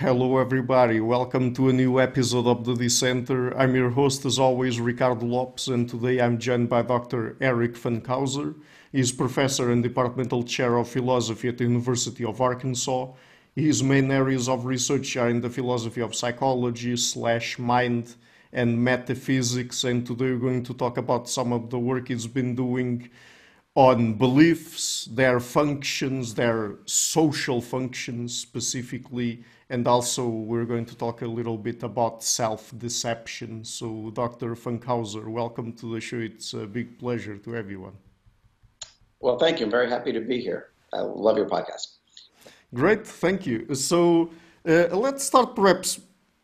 Hello, everybody. Welcome to a new episode of the Dissenter. I'm your host, as always, Ricardo Lopes, and today I'm joined by Dr. Eric Funkhouser. He's professor and departmental chair of philosophy at the University of Arkansas. His main areas of research are in the philosophy of psychology slash mind and metaphysics, and today we're going to talk about some of the work he's been doing on beliefs, their functions, their social functions specifically, and also we're going to talk a little bit about self-deception. So, Dr. Funkhouser, welcome to the show. It's a big pleasure to everyone. Well, thank you. I'm very happy to be here. I love your podcast. Great, thank you. So, uh, let's start perhaps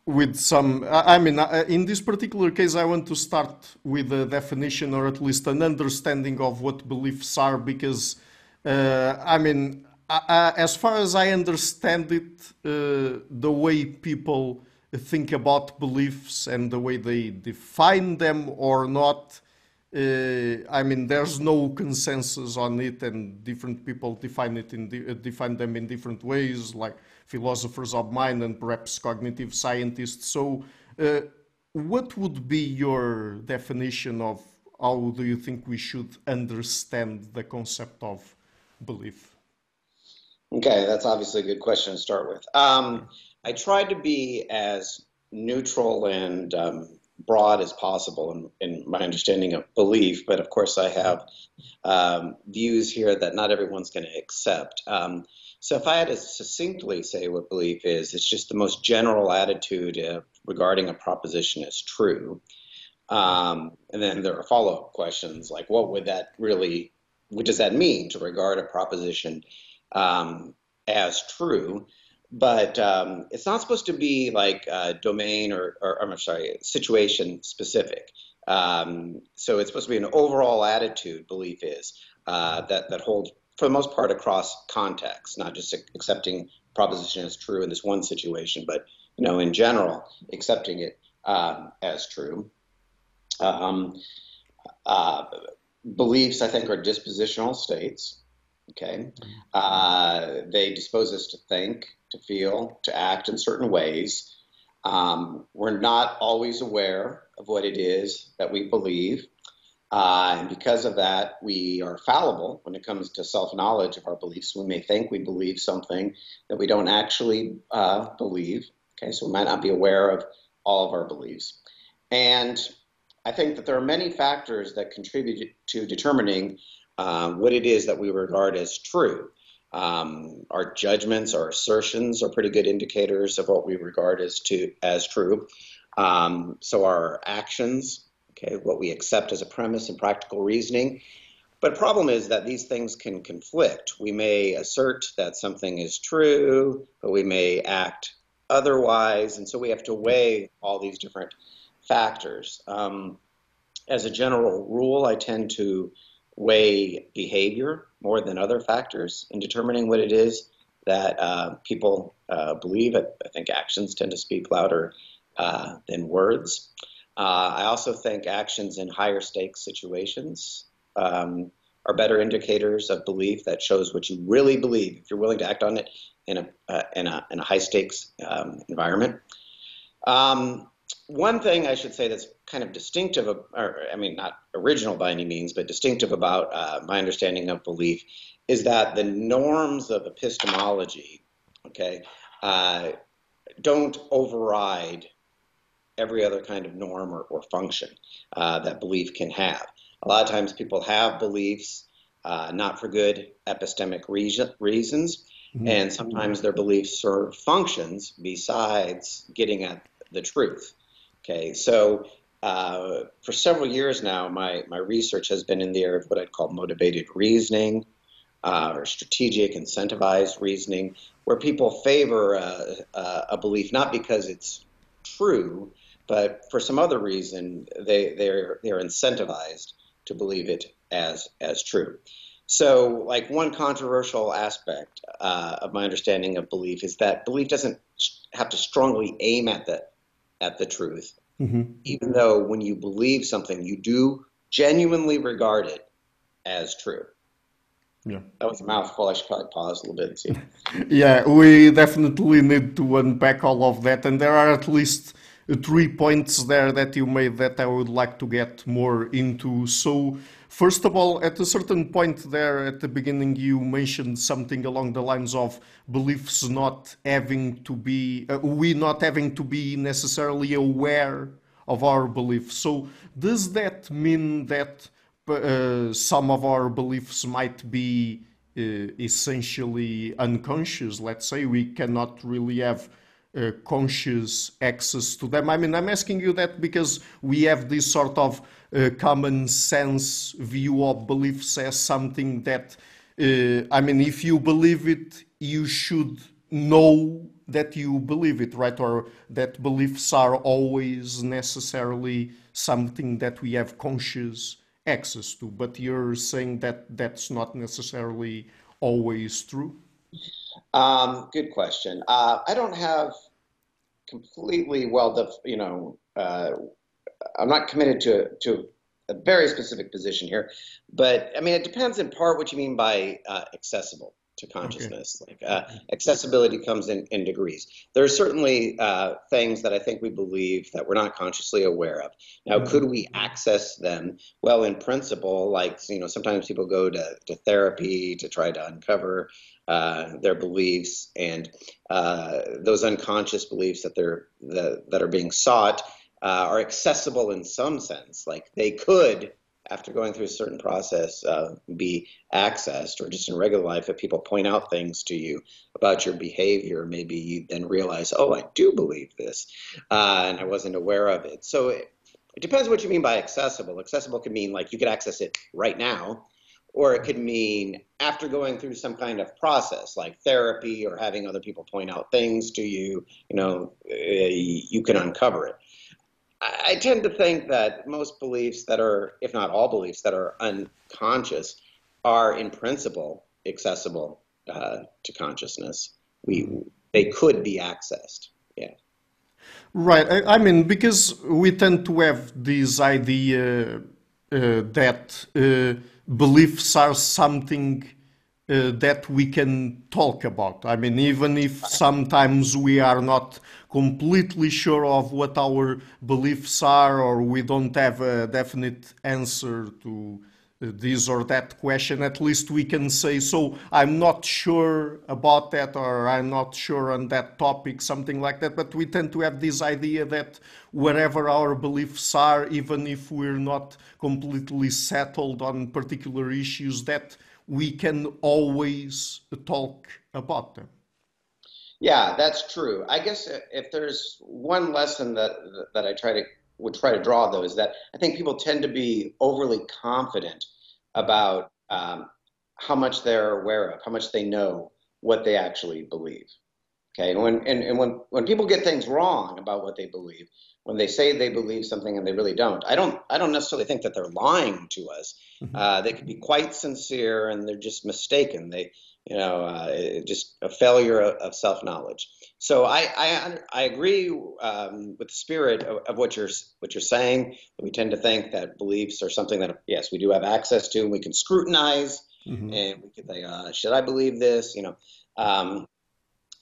with some. I mean, in this particular case, I want to start with a definition or at least an understanding of what beliefs are because, uh, I mean, uh, as far as I understand it, uh, the way people think about beliefs and the way they define them or not, uh, I mean, there's no consensus on it, and different people define it in uh, define them in different ways, like philosophers of mind and perhaps cognitive scientists. So, uh, what would be your definition of how do you think we should understand the concept of belief? Okay, that's obviously a good question to start with. Um, I tried to be as neutral and um, broad as possible in, in, my understanding of belief, but of course I have um, views here that not everyone's going to accept. Um, so if I had to succinctly say what belief is, it's just the most general attitude uh, regarding a proposition as true. Um, and then there are follow-up questions like, what would that really, what does that mean to regard a proposition um, as true, but um, it's not supposed to be like uh, domain or, or, I'm sorry, situation specific. Um, so it's supposed to be an overall attitude, belief is, uh, that, that holds for the most part across contexts, not just accepting proposition as true in this one situation, but you know, in general, accepting it um, as true. Um, uh, beliefs, I think, are dispositional states. Okay. Uh, they dispose us to think, to feel, to act in certain ways. Um, we're not always aware of what it is that we believe. Uh, and because of that, we are fallible when it comes to self knowledge of our beliefs. We may think we believe something that we don't actually uh, believe. Okay, so we might not be aware of all of our beliefs. And I think that there are many factors that contribute to determining um, what it is that we regard as true. Um, our judgments, our assertions are pretty good indicators of what we regard as to as true. Um, so our actions, okay, what we accept as a premise in practical reasoning. But the problem is that these things can conflict. We may assert that something is true, but we may act otherwise, and so we have to weigh all these different factors. Um, as a general rule, I tend to weigh behavior more than other factors in determining what it is that uh, people uh, believe. I, I, think actions tend to speak louder uh, than words. Uh, I also think actions in higher stakes situations um, are better indicators of belief that shows what you really believe if you're willing to act on it in a, uh, in a, in a high stakes um, environment. Um, one thing I should say that's kind of distinctive, or I mean, not original by any means, but distinctive about uh, my understanding of belief is that the norms of epistemology, okay, uh, don't override every other kind of norm or, or function uh, that belief can have. A lot of times people have beliefs uh, not for good epistemic reason, reasons, mm-hmm. and sometimes their beliefs serve functions besides getting at the truth. Okay, so uh, for several years now, my, my research has been in the area of what I'd call motivated reasoning uh, or strategic incentivized reasoning, where people favor uh, uh, a belief not because it's true, but for some other reason they, they're, they're incentivized to believe it as, as true. So, like one controversial aspect uh, of my understanding of belief is that belief doesn't have to strongly aim at the at the truth, mm-hmm. even though when you believe something, you do genuinely regard it as true. Yeah. That was a mouthful. I should probably pause a little bit and see. yeah, we definitely need to unpack all of that, and there are at least three points there that you made that I would like to get more into. So, first of all, at a certain point there at the beginning, you mentioned something along the lines of beliefs not having to be, uh, we not having to be necessarily aware of our beliefs. So, does that mean that uh, some of our beliefs might be uh, essentially unconscious. Let's say we cannot really have uh, conscious access to them. I mean, I'm asking you that because we have this sort of uh, common sense view of beliefs as something that, uh, I mean, if you believe it, you should know that you believe it, right? Or that beliefs are always necessarily something that we have conscious access to. But you're saying that that's not necessarily always true? Um, good question. Uh, I don't have completely well, def- you know, uh, I'm not committed to to a very specific position here, but I mean, it depends in part what you mean by uh, accessible to consciousness. Okay. Like uh, accessibility comes in, in degrees. There are certainly uh, things that I think we believe that we're not consciously aware of. Now, mm-hmm. could we access them? Well, in principle, like you know, sometimes people go to, to therapy to try to uncover uh, their beliefs and uh, those unconscious beliefs that they're that, that are being sought uh, are accessible in some sense. Like they could after going through a certain process, uh, be accessed, or just in regular life, if people point out things to you about your behavior, maybe you then realize, oh, I do believe this, uh, and I wasn't aware of it. So it, it depends what you mean by accessible. Accessible could mean like you could access it right now, or it could mean after going through some kind of process like therapy or having other people point out things to you, you know, uh, you can uncover it. I tend to think that most beliefs that are, if not all beliefs that are unconscious, are in principle accessible uh, to consciousness. We they could be accessed. Yeah. Right. I, I mean, because we tend to have this idea uh, that uh, beliefs are something uh, that we can talk about. I mean, even if sometimes we are not completely sure of what our beliefs are or we don't have a definite answer to this or that question, at least we can say, so I'm not sure about that or I'm not sure on that topic, something like that. But we tend to have this idea that wherever our beliefs are, even if we're not completely settled on particular issues, that we can always talk about them. Yeah, that's true. I guess if there's one lesson that that I try to would try to draw though is that I think people tend to be overly confident about um, how much they're aware of, how much they know, what they actually believe. Okay, and when and, and when when people get things wrong about what they believe, when they say they believe something and they really don't, I don't I don't necessarily think that they're lying to us. Mm-hmm. Uh, they could be quite sincere and they're just mistaken. They you know uh, just a failure of, self knowledge. So I I, I agree um, with the spirit of, of, what you're what you're saying. We tend to think that beliefs are something that yes we do have access to and we can scrutinize mm-hmm. and we can say uh, should I believe this you know. Um,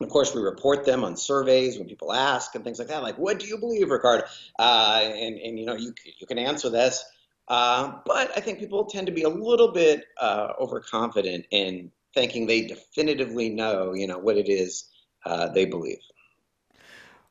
of course, we report them on surveys when people ask and things like that. Like, what do you believe, Ricardo? Uh, and and you know, you you can answer this. Uh, but I think people tend to be a little bit uh, overconfident in thinking they definitively know, you know, what it is uh, they believe.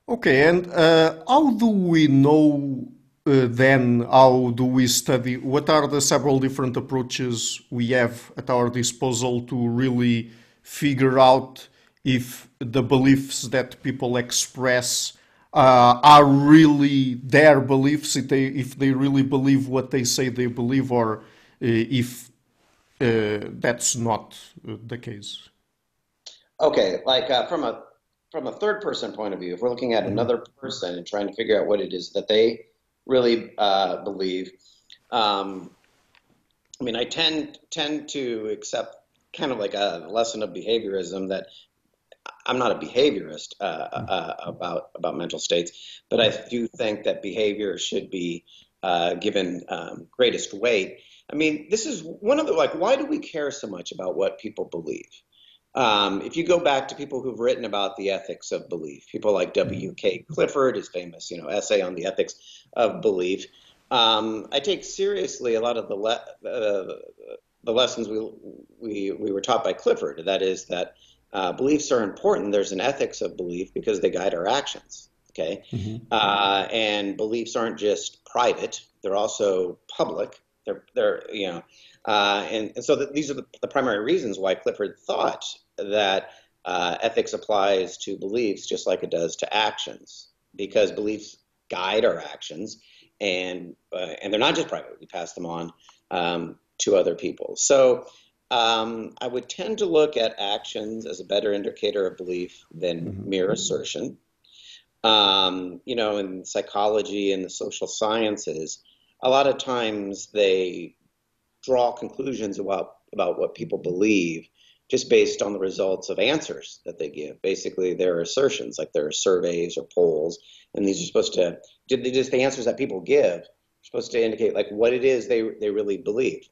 Okay, and uh, how do we know uh, then? How do we study? What are the several different approaches we have at our disposal to really figure out? if the beliefs that people express uh, are really their beliefs, if they, if they really believe what they say they believe, or uh, if that's not uh, the case. Okay, like uh, from a from a third person point of view, if we're looking at mm-hmm. another person and trying to figure out what it is that they really uh, believe, um, I mean, I tend tend to accept kind of like a lesson of behaviorism that I'm not a behaviorist uh, uh, about about mental states, but I do think that behavior should be uh, given um, greatest weight. I mean, this is one of the like, why do we care so much about what people believe? Um, if you go back to people who've written about the ethics of belief, people like W.K. Clifford, his famous, you know, essay on the ethics of belief, um, I take seriously a lot of the le- uh, the lessons we, we we were taught by Clifford. That is that uh, beliefs are important. There's an ethics of belief because they guide our actions. Okay, mm-hmm. uh, and beliefs aren't just private; they're also public. They're they're you know, uh, and, and so the, these are the, the, primary reasons why Clifford thought that uh, ethics applies to beliefs just like it does to actions, because beliefs guide our actions, and uh, and they're not just private. We pass them on um, to other people. So. Um, I would tend to look at actions as a better indicator of belief than mm-hmm. mere assertion. Um, you know, in psychology and the social sciences, a lot of times they draw conclusions about about what people believe just based on the results of answers that they give. Basically, their assertions, like there are surveys or polls, and these are supposed to just the answers that people give are supposed to indicate like what it is they they really believe.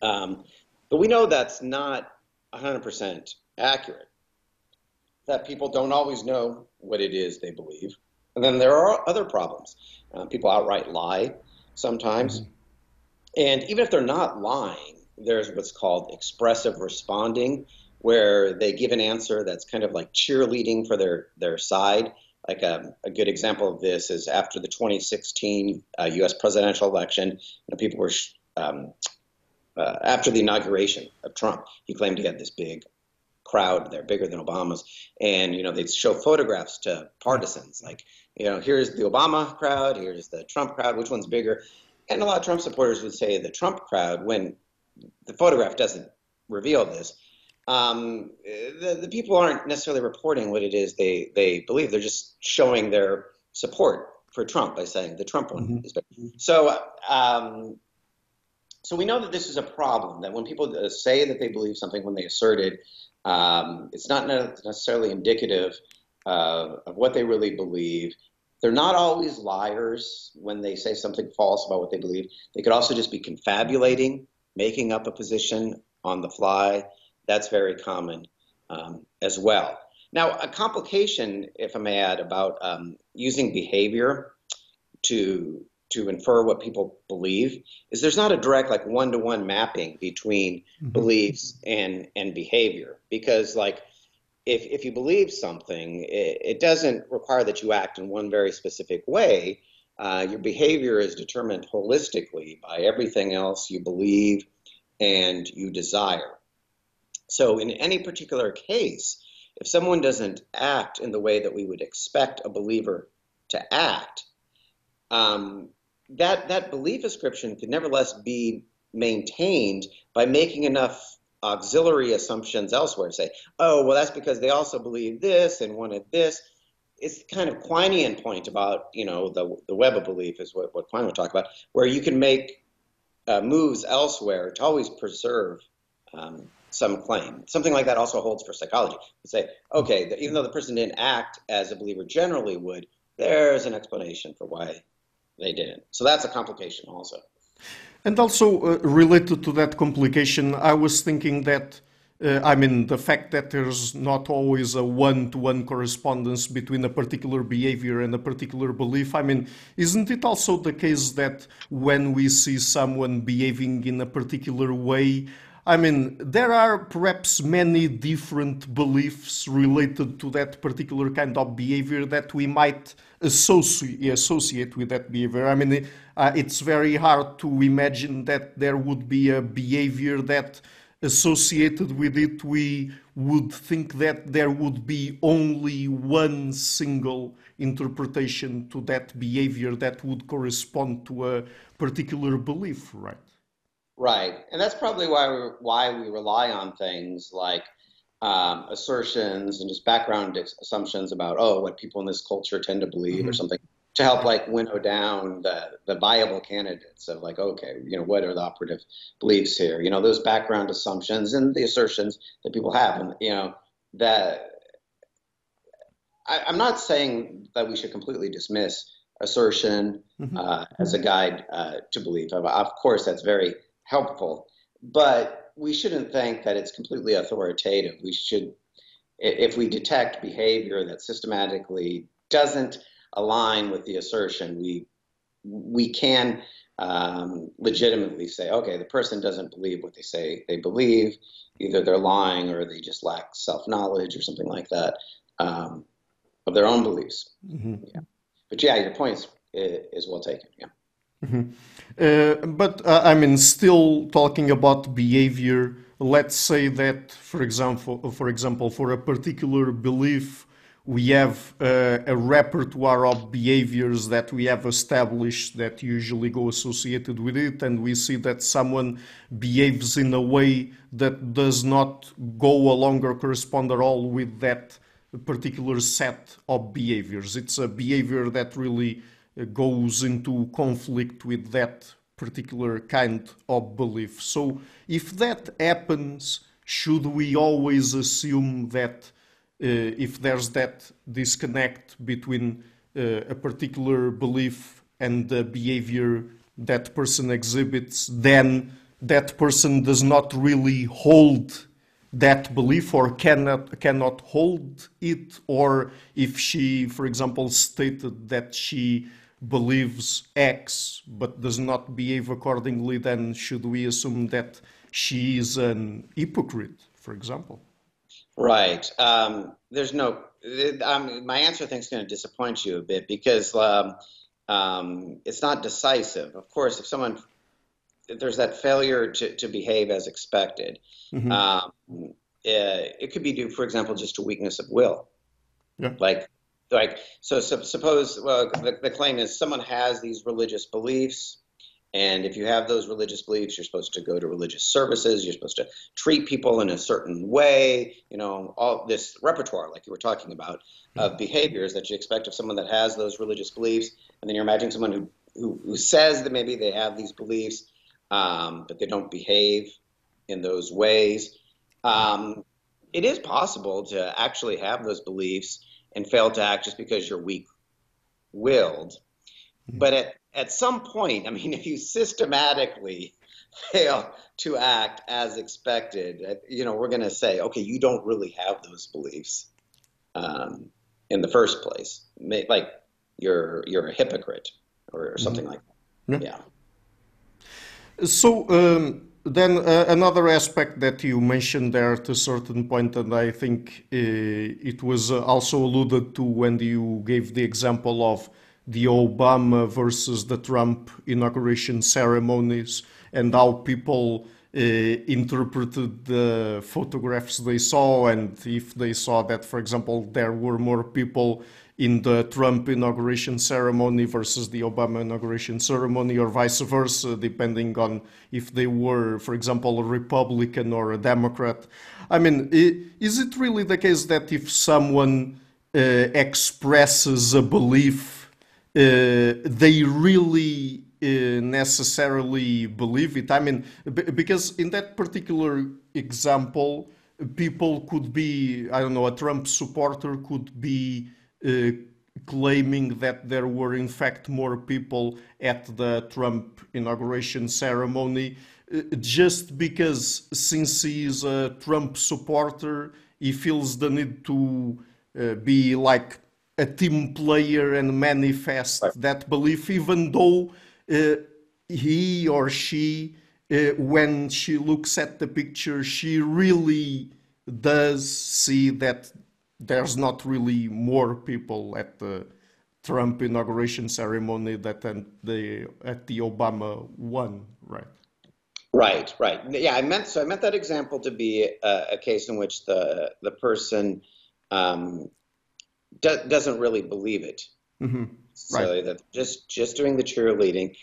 Um, but we know that's not 100% accurate. That people don't always know what it is they believe. And then there are other problems. Uh, people outright lie sometimes. Mm-hmm. And even if they're not lying, there's what's called expressive responding, where they give an answer that's kind of like cheerleading for their, their side. Like a, um, a good example of this is after the 2016 uh, U.S. presidential election, you know, people were um, uh, after the inauguration of Trump, he claimed he had this big crowd there, bigger than Obama's, and you know they'd show photographs to partisans, like you know here's the Obama crowd, here's the Trump crowd, which one's bigger? And a lot of Trump supporters would say the Trump crowd when the photograph doesn't reveal this. Um, the, the people aren't necessarily reporting what it is they, they believe. They're just showing their support for Trump by saying the Trump one mm-hmm. is better. So um, so we know that this is a problem, that when people uh, say that they believe something when they assert it, um, it's not necessarily indicative uh, of what they really believe. They're not always liars when they say something false about what they believe. They could also just be confabulating, making up a position on the fly. That's very common um, as well. Now, a complication, if I may add, about um, using behavior to to infer what people believe is there's not a direct like one-to-one mapping between mm-hmm. beliefs and and behavior because like if if you believe something it, it doesn't require that you act in one very specific way. Uh, your behavior is determined holistically by everything else you believe and you desire. So in any particular case if someone doesn't act in the way that we would expect a believer to act um, that that belief ascription could nevertheless be maintained by making enough auxiliary assumptions elsewhere. Say, oh, well, that's because they also believe this and wanted this. It's kind of Quinean point about you know the the web of belief is what what Quine would talk about, where you can make uh, moves elsewhere to always preserve um, some claim. Something like that also holds for psychology. You say, okay, even though the person didn't act as a believer generally would, there's an explanation for why they didn't. So that's a complication also. And also uh, related to that complication, I was thinking that uh, I mean, the fact that there's not always a one to one correspondence between a particular behavior and a particular belief. I mean, isn't it also the case that when we see someone behaving in a particular way, I mean, there are perhaps many different beliefs related to that particular kind of behavior that we might associate, associate with that behavior. I mean, uh, it's very hard to imagine that there would be a behavior that associated with it we would think that there would be only one single interpretation to that behavior that would correspond to a particular belief, right? Right, and that's probably why we why we rely on things like um, assertions and just background assumptions about oh what people in this culture tend to believe mm-hmm. or something to help like winnow down the, the viable candidates of like okay you know what are the operative beliefs here you know those background assumptions and the assertions that people have and you know that I, am not saying that we should completely dismiss assertion mm-hmm. uh, as a guide uh, to belief. Of course, that's very helpful, but we shouldn't think that it's completely authoritative. We should, if we detect behavior that systematically doesn't align with the assertion, we we can um, legitimately say, okay, the person doesn't believe what they say they believe. Either they're lying or they just lack self knowledge or something like that um, of their own beliefs. Mm-hmm. Yeah. But yeah, your point is, is well taken. Yeah. Mm-hmm. Uh, but uh, I mean, still talking about behavior. Let's say that, for example, for example, for a particular belief, we have uh, a repertoire of behaviors that we have established that usually go associated with it, and we see that someone behaves in a way that does not go along or correspond at all with that particular set of behaviors. It's a behavior that really goes into conflict with that particular kind of belief. So, if that happens, should we always assume that? Uh, if there's that disconnect between uh, a particular belief and the behavior that person exhibits, then that person does not really hold that belief or cannot cannot hold it or if she for example stated that she believes x but does not behave accordingly then should we assume that she is an hypocrite for example Right. Um, there's no. Um, my answer, I think, is going to disappoint you a bit because um, um, it's not decisive. Of course, if someone there's that failure to, to behave as expected, mm-hmm. um, it, it, could be due, for example, just to weakness of will. Yeah. Like, like so, so suppose well, the, the claim is someone has these religious beliefs and if you have those religious beliefs, you're supposed to go to religious services. You're supposed to treat people in a certain way. You know, all this repertoire, like you were talking about, of behaviors that you expect of someone that has those religious beliefs. And then you're imagining someone who who, who says that maybe they have these beliefs, um, but they don't behave in those ways. Um, it is possible to actually have those beliefs and fail to act just because you're weak-willed. Mm-hmm. But at at some point, I mean, if you systematically fail to act as expected, uh, you know, we're going to say, okay, you don't really have those beliefs um, in the first place. Like you're you're a hypocrite or, mm-hmm. something mm-hmm. like that. Yeah. yeah. So um, then uh, another aspect that you mentioned there to a certain point, and I think uh, it was uh, also alluded to when you gave the example of the Obama versus the Trump inauguration ceremonies and how people uh, interpreted the photographs they saw and if they saw that, for example, there were more people in the Trump inauguration ceremony versus the Obama inauguration ceremony, or vice versa, depending on if they were, for example, a Republican or a Democrat. I mean, is it really the case that if someone uh, expresses a belief uh, they really uh, necessarily believe it. I mean, because in that particular example, people could be, I don't know, a Trump supporter could be claiming that there were in fact more people at the Trump inauguration ceremony uh, just because since he is a Trump supporter, he feels the need to uh, be like a team player and manifest right. that belief, even though uh, he or she, uh, when she looks at the picture, she really does see that there's not really more people at the Trump inauguration ceremony than the at the Obama one, right? Right, right. Yeah, I meant so. I meant that example to be a, a case in which the the person um, do, doesn't really believe it. Mm-hmm. So right. that just just doing the cheerleading,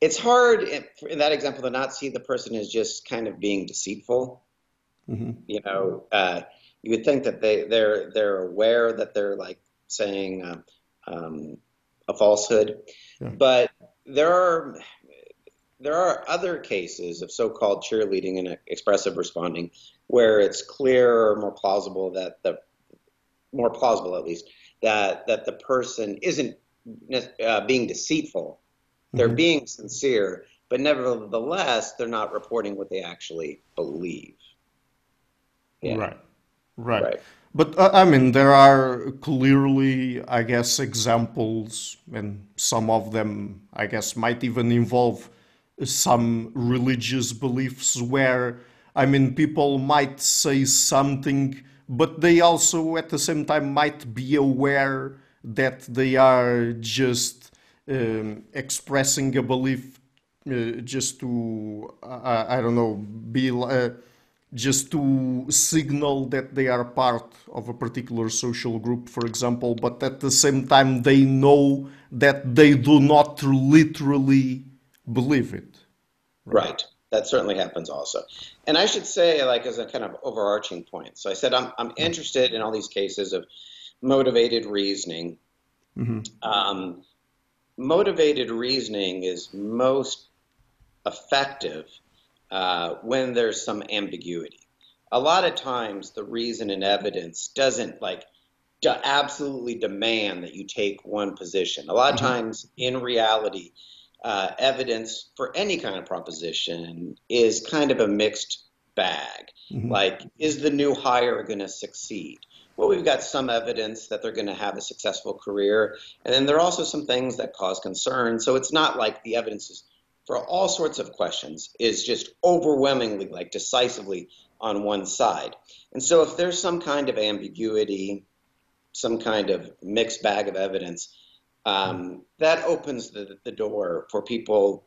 it's hard in, in, that example to not see the person as just kind of being deceitful. Mm-hmm. You know, uh, you would think that they they're they're aware that they're like saying uh, um, a falsehood, yeah. but there are there are other cases of so-called cheerleading and expressive responding where it's clear or more plausible that the more plausible at least that that the person isn't uh, being deceitful. They're Mhm. being sincere, but nevertheless, they're not reporting what they actually believe. Yeah. Right, right. Right. But uh, I mean, there are clearly, I guess, examples, and some of them, I guess, might even involve some religious beliefs where, I mean, people might say something, but they also at the same time might be aware that they are just um, expressing a belief uh, just to, uh, I don't know, be. Uh, just to signal that they are part of a particular social group, for example, but at the same time they know that they do not literally believe it. Right. That certainly happens also. And I should say, like, as a kind of overarching point, so I said I'm, I'm interested in all these cases of motivated reasoning. Um, motivated reasoning is most effective uh, when there's some ambiguity. A lot of times, the reason and evidence doesn't like de- absolutely demand that you take one position. A lot of times, in reality, uh, evidence for any kind of proposition is kind of a mixed bag. Like, is the new hire going to succeed? Well, we've got some evidence that they're going to have a successful career, and then there are also some things that cause concern. So it's not like the evidence is for all sorts of questions is just overwhelmingly, like decisively on one side. And so if there's some kind of ambiguity, some kind of mixed bag of evidence, um, that opens the, the door for people,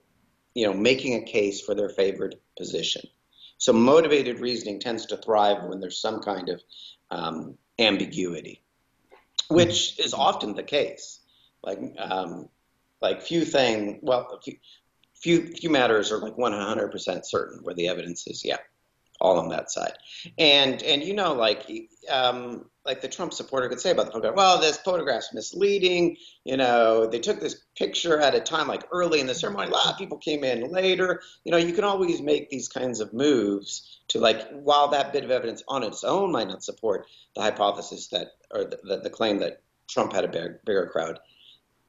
you know, making a case for their favored position. So motivated reasoning tends to thrive when there's some kind of um, ambiguity, which is often the case. Like, um, like few thing, well, few, few few matters are like 100% certain where the evidence is, yeah, all on that side. And and you know, like um, like the Trump supporter could say about the photograph, well, this photograph's misleading. You know, they took this picture at a time like early in the ceremony. A lot of people came in later. You know, you can always make these kinds of moves to like, while that bit of evidence on its own might not support the hypothesis that or the, the, the claim that Trump had a bigger, bigger crowd,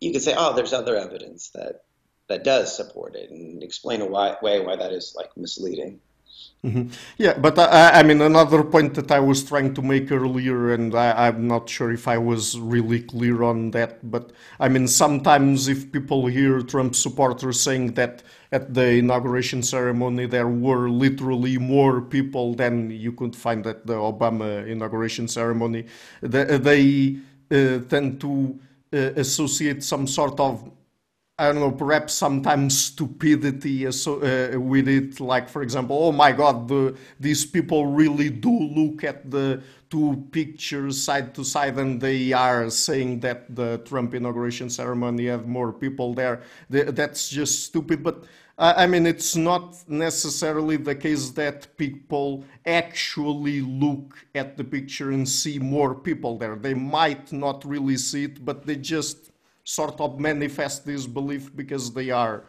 you could say, oh, there's other evidence that that does support it and explain a why, way why that is like misleading. Yeah, but I, I mean, another point that I was trying to make earlier, and I, I'm not sure if I was really clear on that, but I mean, sometimes if people hear Trump supporters saying that at the inauguration ceremony there were literally more people than you could find at the Obama inauguration ceremony, they, they uh, tend to uh, associate some sort of I don't know, perhaps sometimes stupidity asso- uh, with it. Like, for example, oh my God, the, these people really do look at the two pictures side to side and they are saying that the Trump inauguration ceremony had more people there. Th- That's just stupid. But uh, I mean, it's not necessarily the case that people actually look at the picture and see more people there. They might not really see it, but they just sort of manifest this belief because they are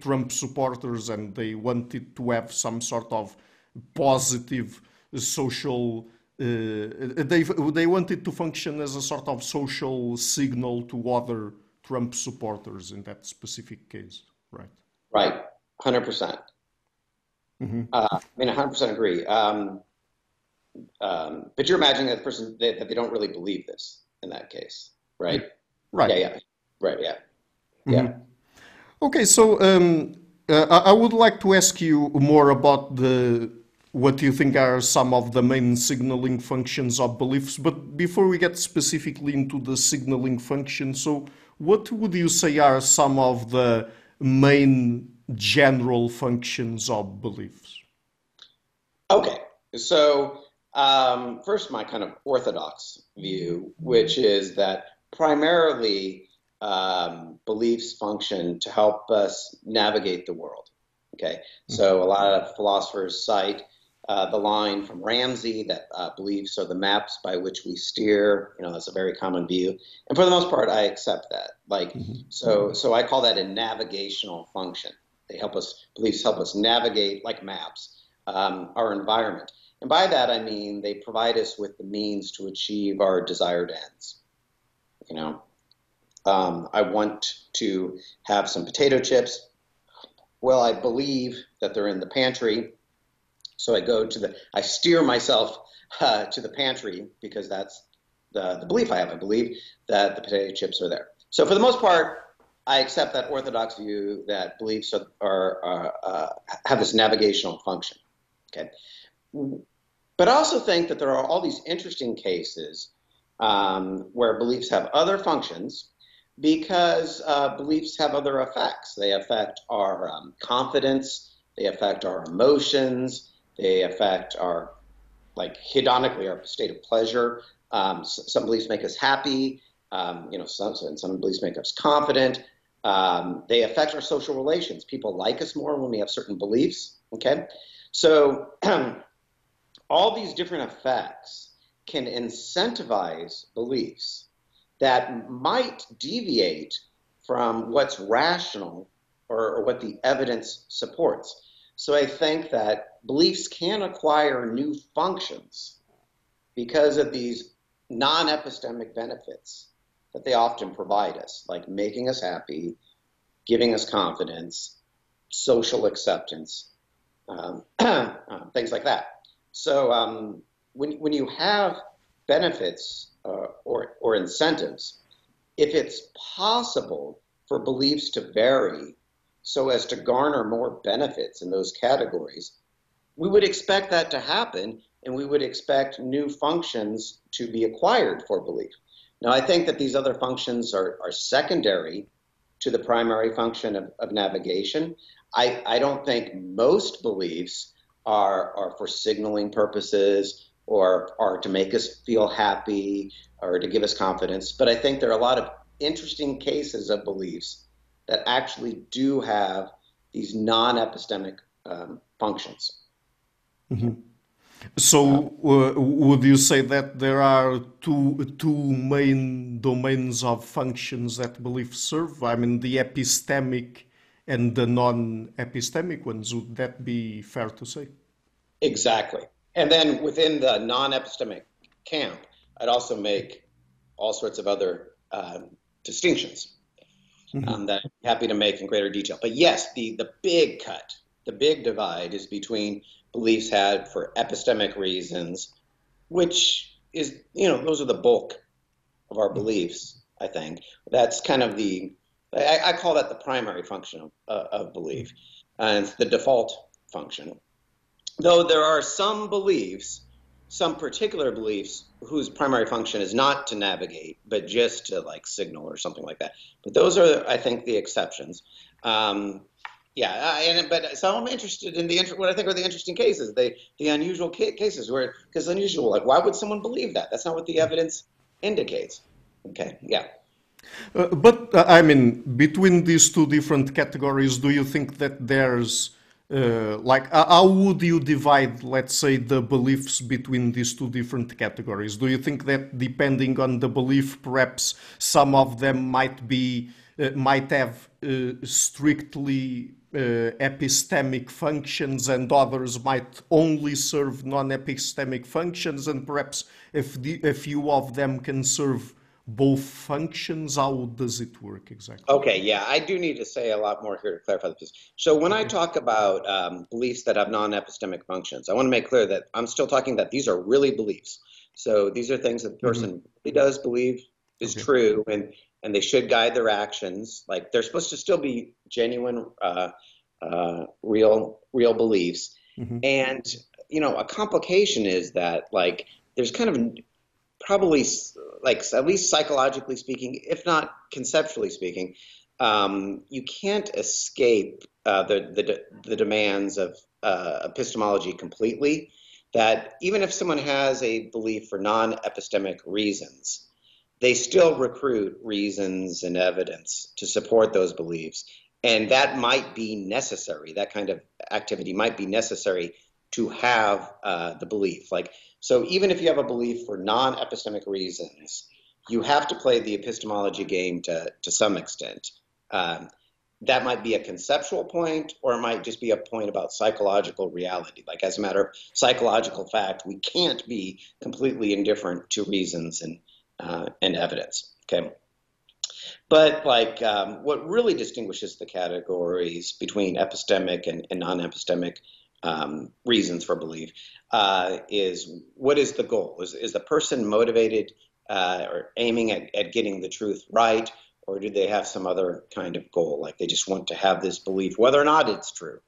Trump supporters and they wanted to have some sort of positive social. Uh, they they wanted to function as a sort of social signal to other Trump supporters in that specific case, right? Right, hundred percent. Uh, I mean, hundred percent agree. Um, um, but you're imagining that the person that, that they don't really believe this in that case, right? Right. Yeah, yeah, right, yeah, yeah. Okay, so um, uh, I I would like to ask you more about the what you think are some of the main signaling functions of beliefs. But before we get specifically into the signaling function, so what would you say are some of the main general functions of beliefs? Okay, so um, first, my kind of orthodox view, which is that primarily um, beliefs function to help us navigate the world. Okay, so a lot of philosophers cite uh, the line from Ramsey that uh, beliefs are the maps by which we steer. You know, that's a very common view, and for the most part, I accept that. Like, so, so I call that a navigational function. They help us. Beliefs help us navigate, like maps, um, our environment. And by that, I mean they provide us with the means to achieve our desired ends. You know, Um, I want to have some potato chips. Well, I believe that they're in the pantry. So I go to the, I steer myself uh, to the pantry because that's the, the belief I have. I believe that the potato chips are there. So for the most part, I accept that orthodox view that beliefs are, are, uh, have this navigational function. Okay, but I also think that there are all these interesting cases um, where beliefs have other functions because uh, beliefs have other effects. They affect our um, confidence, they affect our emotions, they affect our, like hedonically, our state of pleasure. Um, some beliefs make us happy. Um, you know, some, some beliefs make us confident. Um, they affect our social relations. People like us more when we have certain beliefs. Okay, so all these different effects can incentivize beliefs that might deviate from what's rational or, or, what the evidence supports. So I think that beliefs can acquire new functions because of these non epistemic benefits that they often provide us, like making us happy, giving us confidence, social acceptance, um, uh, things like that. So um, when, when you have benefits uh, or, or incentives, if it's possible for beliefs to vary so as to garner more benefits in those categories, we would expect that to happen and we would expect new functions to be acquired for belief. Now, I think that these other functions are, are secondary to the primary function of, of navigation. I, I don't think most beliefs are, are for signaling purposes or are to make us feel happy or to give us confidence. But I think there are a lot of interesting cases of beliefs that actually do have these non epistemic um, functions. Mm-hmm. So, uh, would you say that there are two two main domains of functions that beliefs serve? I mean, the epistemic and the non-epistemic ones. Would that be fair to say? Exactly. And then within the non-epistemic camp, I'd also make all sorts of other uh, distinctions mm-hmm. um, that I'm happy to make in greater detail. But yes, the the big cut, the big divide is between beliefs had for epistemic reasons, which is you know those are the bulk of our beliefs. I think that's kind of the I, I call that the primary function of, uh, of belief, and it's the default function. Though there are some beliefs, some particular beliefs, whose primary function is not to navigate, but just to like signal or something like that. But those are, I think, the exceptions. Um, yeah, and but so I'm interested in the what I think are the interesting cases, the the unusual ca- cases where because unusual, like why would someone believe that? That's not what the evidence indicates. Okay, yeah. Uh, but uh, I mean, between these two different categories, do you think that there's uh, like uh, how would you divide, let's say, the beliefs between these two different categories? Do you think that depending on the belief, perhaps some of them might be uh, might have uh, strictly epistemic functions and others might only serve non-epistemic functions and perhaps if the, a few of them can serve both functions? How does it work exactly? Okay, yeah, I do need to say a lot more here to clarify this. So when I talk about um, beliefs that have non-epistemic functions, I want to make clear that I'm still talking that these are really beliefs. So these are things that the person mm-hmm. really does believe is okay. true, and and they should guide their actions. Like they're supposed to still be genuine, uh, uh, real, real beliefs. Mm-hmm. And you know, a complication is that like there's kind of probably like at least psychologically speaking, if not conceptually speaking, um, you can't escape uh, the, the, the demands of uh, epistemology completely. That even if someone has a belief for non-epistemic reasons, they still recruit reasons and evidence to support those beliefs, and that might be necessary. That kind of activity might be necessary to have uh, the belief. Like so even if you have a belief for non-epistemic reasons, you have to play the epistemology game to, to some extent. Um, that might be a conceptual point, or it might just be a point about psychological reality. Like, as a matter of psychological fact, we can't be completely indifferent to reasons and, uh, and evidence. Okay. But like um, what really distinguishes the categories between epistemic and, and non-epistemic um, reasons for belief uh, is what is the goal? Is, is the person motivated uh, or aiming at, at getting the truth right, or do they have some other kind of goal, like they just want to have this belief, whether or not it's true,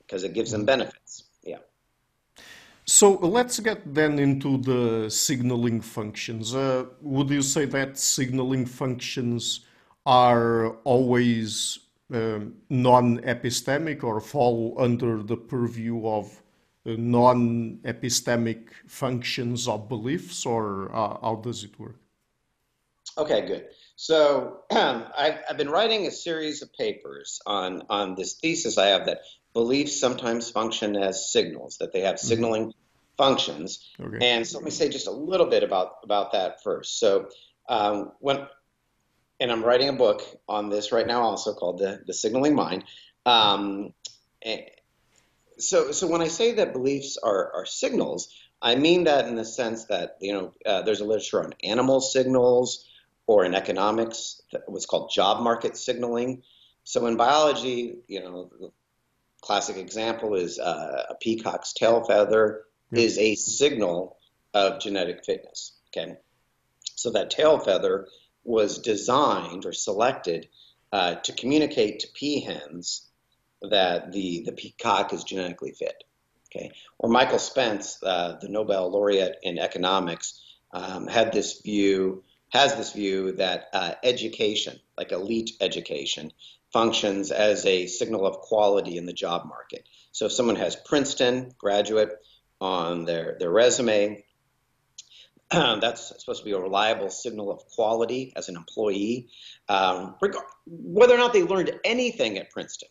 because it gives them benefits? Yeah. So let's get then into the signaling functions. Uh, would you say that signaling functions are always um, non-epistemic or fall under the purview of uh, non-epistemic functions of beliefs, or uh, how does it work? Okay, good. So I've, I've been writing a series of papers on on this thesis I have that beliefs sometimes function as signals, that they have mm-hmm. signaling mm-hmm. functions. Okay. And so let me say just a little bit about about that first. So um, when and I'm writing a book on this right now, also called the the signaling mind. Um, so so when I say that beliefs are are signals, I mean that in the sense that you know uh, there's a literature on animal signals or in economics what's called job market signaling. So in biology, you know, the classic example is uh, a peacock's tail feather yeah. is a signal of genetic fitness. Okay, so that tail feather was designed or selected uh, to communicate to peahens that the, the peacock is genetically fit. Okay, or Michael Spence, uh, the Nobel laureate in economics, um, had this view, has this view that uh, education, like elite education, functions as a signal of quality in the job market. So if someone has Princeton graduate on their, their resume, that's supposed to be a reliable signal of quality as an employee, um, whether or not they learned anything at Princeton.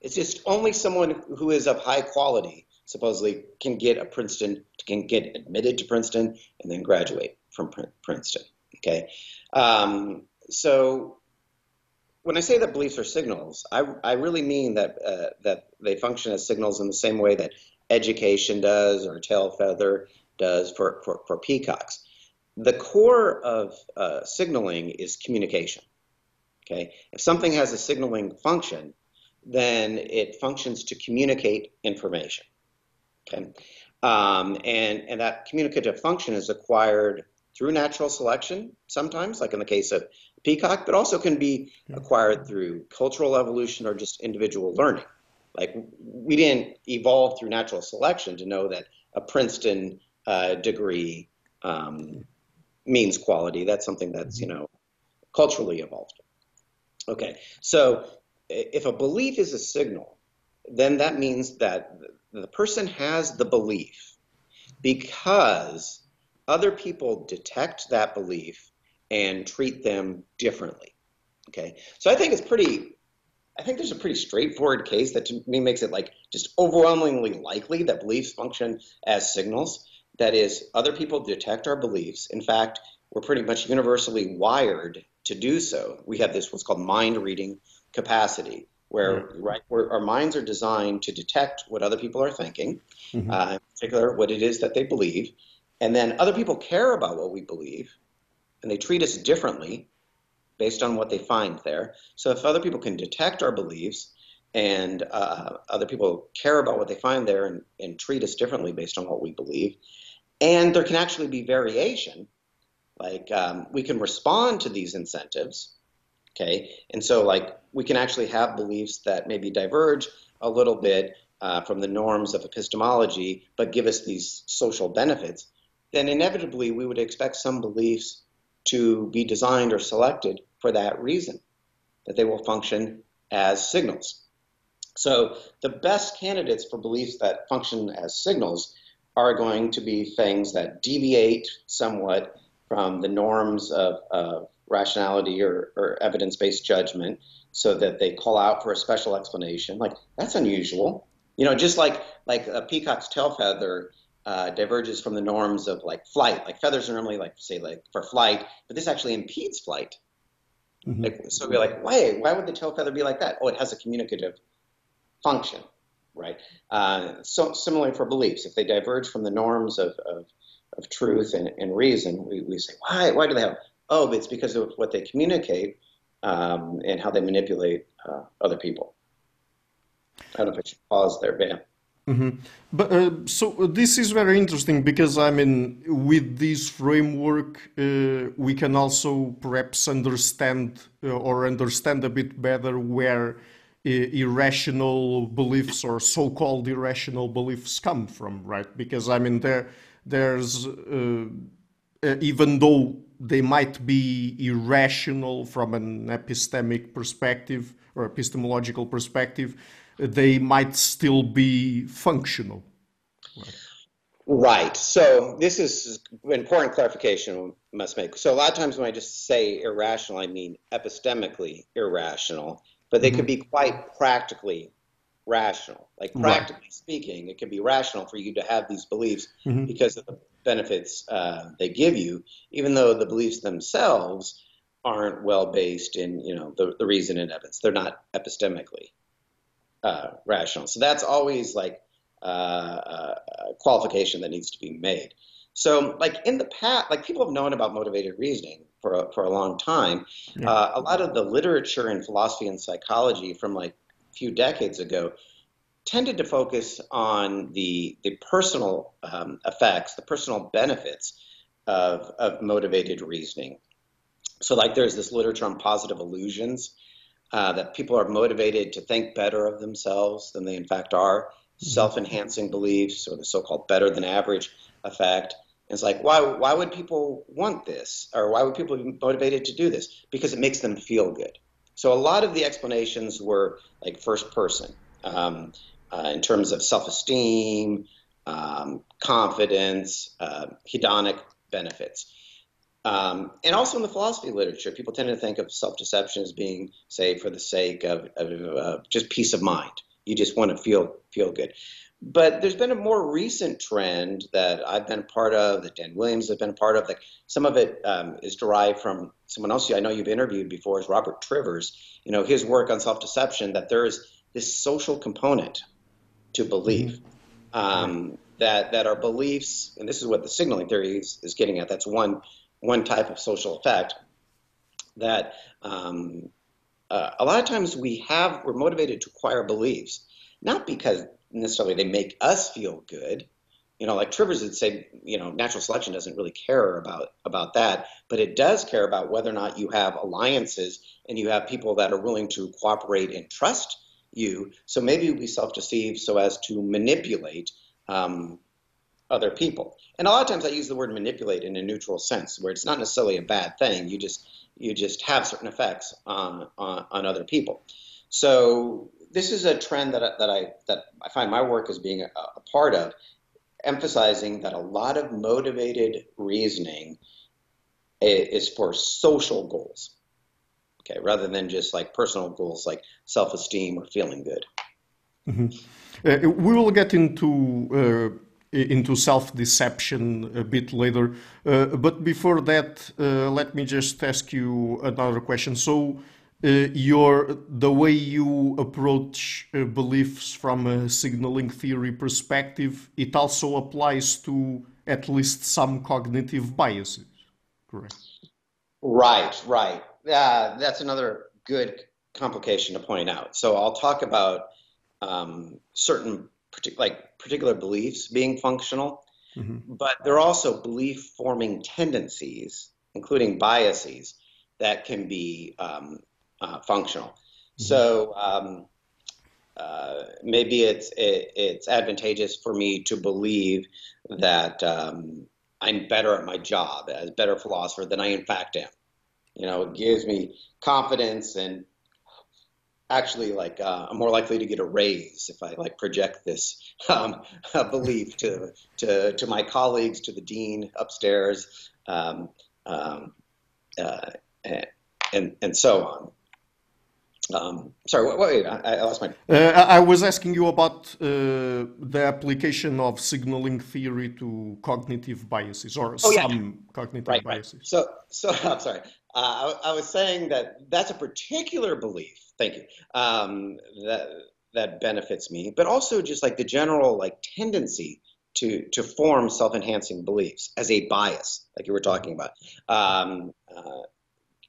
It's just only someone who is of high quality supposedly can get a Princeton, can get admitted to Princeton, and then graduate from Princeton. Okay, um, so when I say that beliefs are signals, I, I really mean that uh, that they function as signals in the same way that education does or tail feather does for, for, for peacocks. The core of uh, signaling is communication. Okay, if something has a signaling function, then it functions to communicate information. Okay, um, and and that communicative function is acquired through natural selection sometimes, like in the case of peacock, but also can be acquired through cultural evolution or just individual learning. Like we didn't evolve through natural selection to know that a Princeton uh, degree um, means quality. That's something that's you know culturally evolved. Okay, so if a belief is a signal, then that means that the person has the belief because other people detect that belief and treat them differently. Okay, so I think it's pretty. I think there's a pretty straightforward case that to me makes it like just overwhelmingly likely that beliefs function as signals. That is, other people detect our beliefs. In fact, we're pretty much universally wired to do so. We have this what's called mind reading capacity where mm-hmm. right where our minds are designed to detect what other people are thinking, mm-hmm. uh, in particular what it is that they believe, and then other people care about what we believe, and they treat us differently based on what they find there. So if other people can detect our beliefs and uh, other people care about what they find there and, and treat us differently based on what we believe, and there can actually be variation, like um, we can respond to these incentives Okay, and so like we can actually have beliefs that maybe diverge a little bit uh, from the norms of epistemology, but give us these social benefits. Then inevitably we would expect some beliefs to be designed or selected for that reason, that they will function as signals. So the best candidates for beliefs that function as signals are going to be things that deviate somewhat from the norms of, of rationality or, or evidence based judgment so that they call out for a special explanation. Like, that's unusual. You know, just like like a peacock's tail feather uh, diverges from the norms of like flight. Like feathers are normally like say like for flight, but this actually impedes flight. Mm-hmm. Like, so we're like, why? Why would the tail feather be like that? Oh, it has a communicative function, right? Uh, so similarly for beliefs, if they diverge from the norms of, of, of truth and, and reason, we, we say, why? Why do they have? oh, it's because of what they communicate. um, and how they manipulate uh, other people. I don't know if I should pause there, Ben. Mm-hmm. But uh, so uh, this is very interesting because I mean, with this framework, uh, we can also perhaps understand uh, or understand a bit better where irrational beliefs or so-called irrational beliefs come from, right? Because I mean, there, there's uh, even though they might be irrational from an epistemic perspective or epistemological perspective they might still be functional. Right. right. So this is an important clarification we must make. So a lot of times when I just say irrational, I mean epistemically irrational, but they mm-hmm. could be quite practically rational. Like practically right. speaking, it can be rational for you to have these beliefs mm-hmm. because of the benefits uh, they give you, even though the beliefs themselves aren't well based in you know the, the reason and evidence. They're not epistemically uh, rational. So that's always like uh, uh, a qualification that needs to be made. So, like in the past, like people have known about motivated reasoning for a, for a long time. Yeah. Uh, a lot of the literature in philosophy and psychology from like a few decades ago tended to focus on the the personal um, effects, the personal benefits of of motivated reasoning. So, like, there's this literature on positive illusions, uh, that people are motivated to think better of themselves than they in fact are, mm-hmm. self-enhancing beliefs or the so-called better than average effect. It's like, why, why would people want this? Or why would people be motivated to do this? Because it makes them feel good. So a lot of the explanations were like first person um, uh, in terms of self-esteem, um, confidence, uh, hedonic benefits. Um, and also in the philosophy literature, people tend to think of self-deception as being, say, for the sake of, of just peace of mind. You just want to feel feel good. But there's been a more recent trend that I've been a part of, that Dan Williams has been a part of. That some of it um, is derived from someone else I know you've interviewed before, is Robert Trivers. You know his work on self-deception. That there is this social component to belief. Um, that that our beliefs, and this is what the signaling theory is, is getting at. That's one one type of social effect that um, uh, a lot of times we have we're motivated to acquire beliefs not because necessarily they make us feel good you know like trivers would say you know natural selection doesn't really care about about that but it does care about whether or not you have alliances and you have people that are willing to cooperate and trust you so maybe we self-deceive so as to manipulate um, other people. And a lot of times I use the word manipulate in a neutral sense, where it's not necessarily a bad thing. You just you just have certain effects on on, on other people. So this is a trend that I, that I that I find my work as being a, a part of, emphasizing that a lot of motivated reasoning is for social goals. Okay, rather than just like personal goals like self-esteem or feeling good. Mm-hmm. Uh, we will get into uh, into self-deception a bit later. Uh, but before that, uh, let me just ask you another question. So, your the way you approach uh, beliefs from a signaling theory perspective, it also applies to at least some cognitive biases, correct? Right, right. Uh, that's another good complication to point out. So I'll talk about um, certain like particular beliefs being functional, mm-hmm. but there are also belief forming tendencies, including biases, that can be um, uh, functional. Mm-hmm. So um, uh, maybe it's it, it's advantageous for me to believe that um, I'm better at my job as a better philosopher than I in fact am. You know, it gives me confidence and actually like uh, I'm more likely to get a raise if I like project this um, belief to, to to my colleagues, to the dean upstairs, um, um, uh, and and so on. Um, sorry, wait, wait I, I, lost my. Uh, I was asking you about uh, the application of signaling theory to cognitive biases or oh, some yeah. cognitive right, biases. Right. So, so I'm sorry. Uh, I, I, was saying that that's a particular belief. Thank you. Um, that that benefits me, but also just like the general like tendency to to form self-enhancing beliefs as a bias, like you were talking about. Um, uh,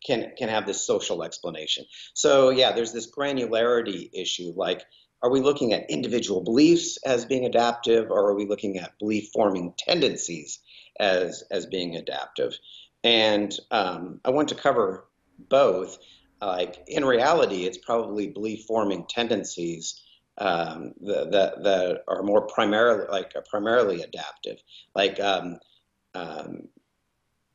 can can have this social explanation. So yeah, there's this granularity issue. Like, are we looking at individual beliefs as being adaptive, or are we looking at belief forming tendencies as as being adaptive? And um, I want to cover both. Like in reality, it's probably belief forming tendencies um, that, that, are more primarily like primarily adaptive. Like um, um,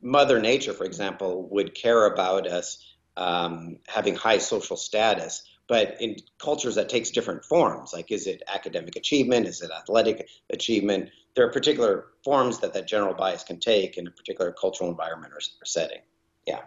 Mother Nature, for example, would care about us um, having high social status, but in cultures that takes different forms. Like, is it academic achievement? Is it athletic achievement? There are particular forms that that general bias can take in a particular cultural environment or, or setting. Yeah.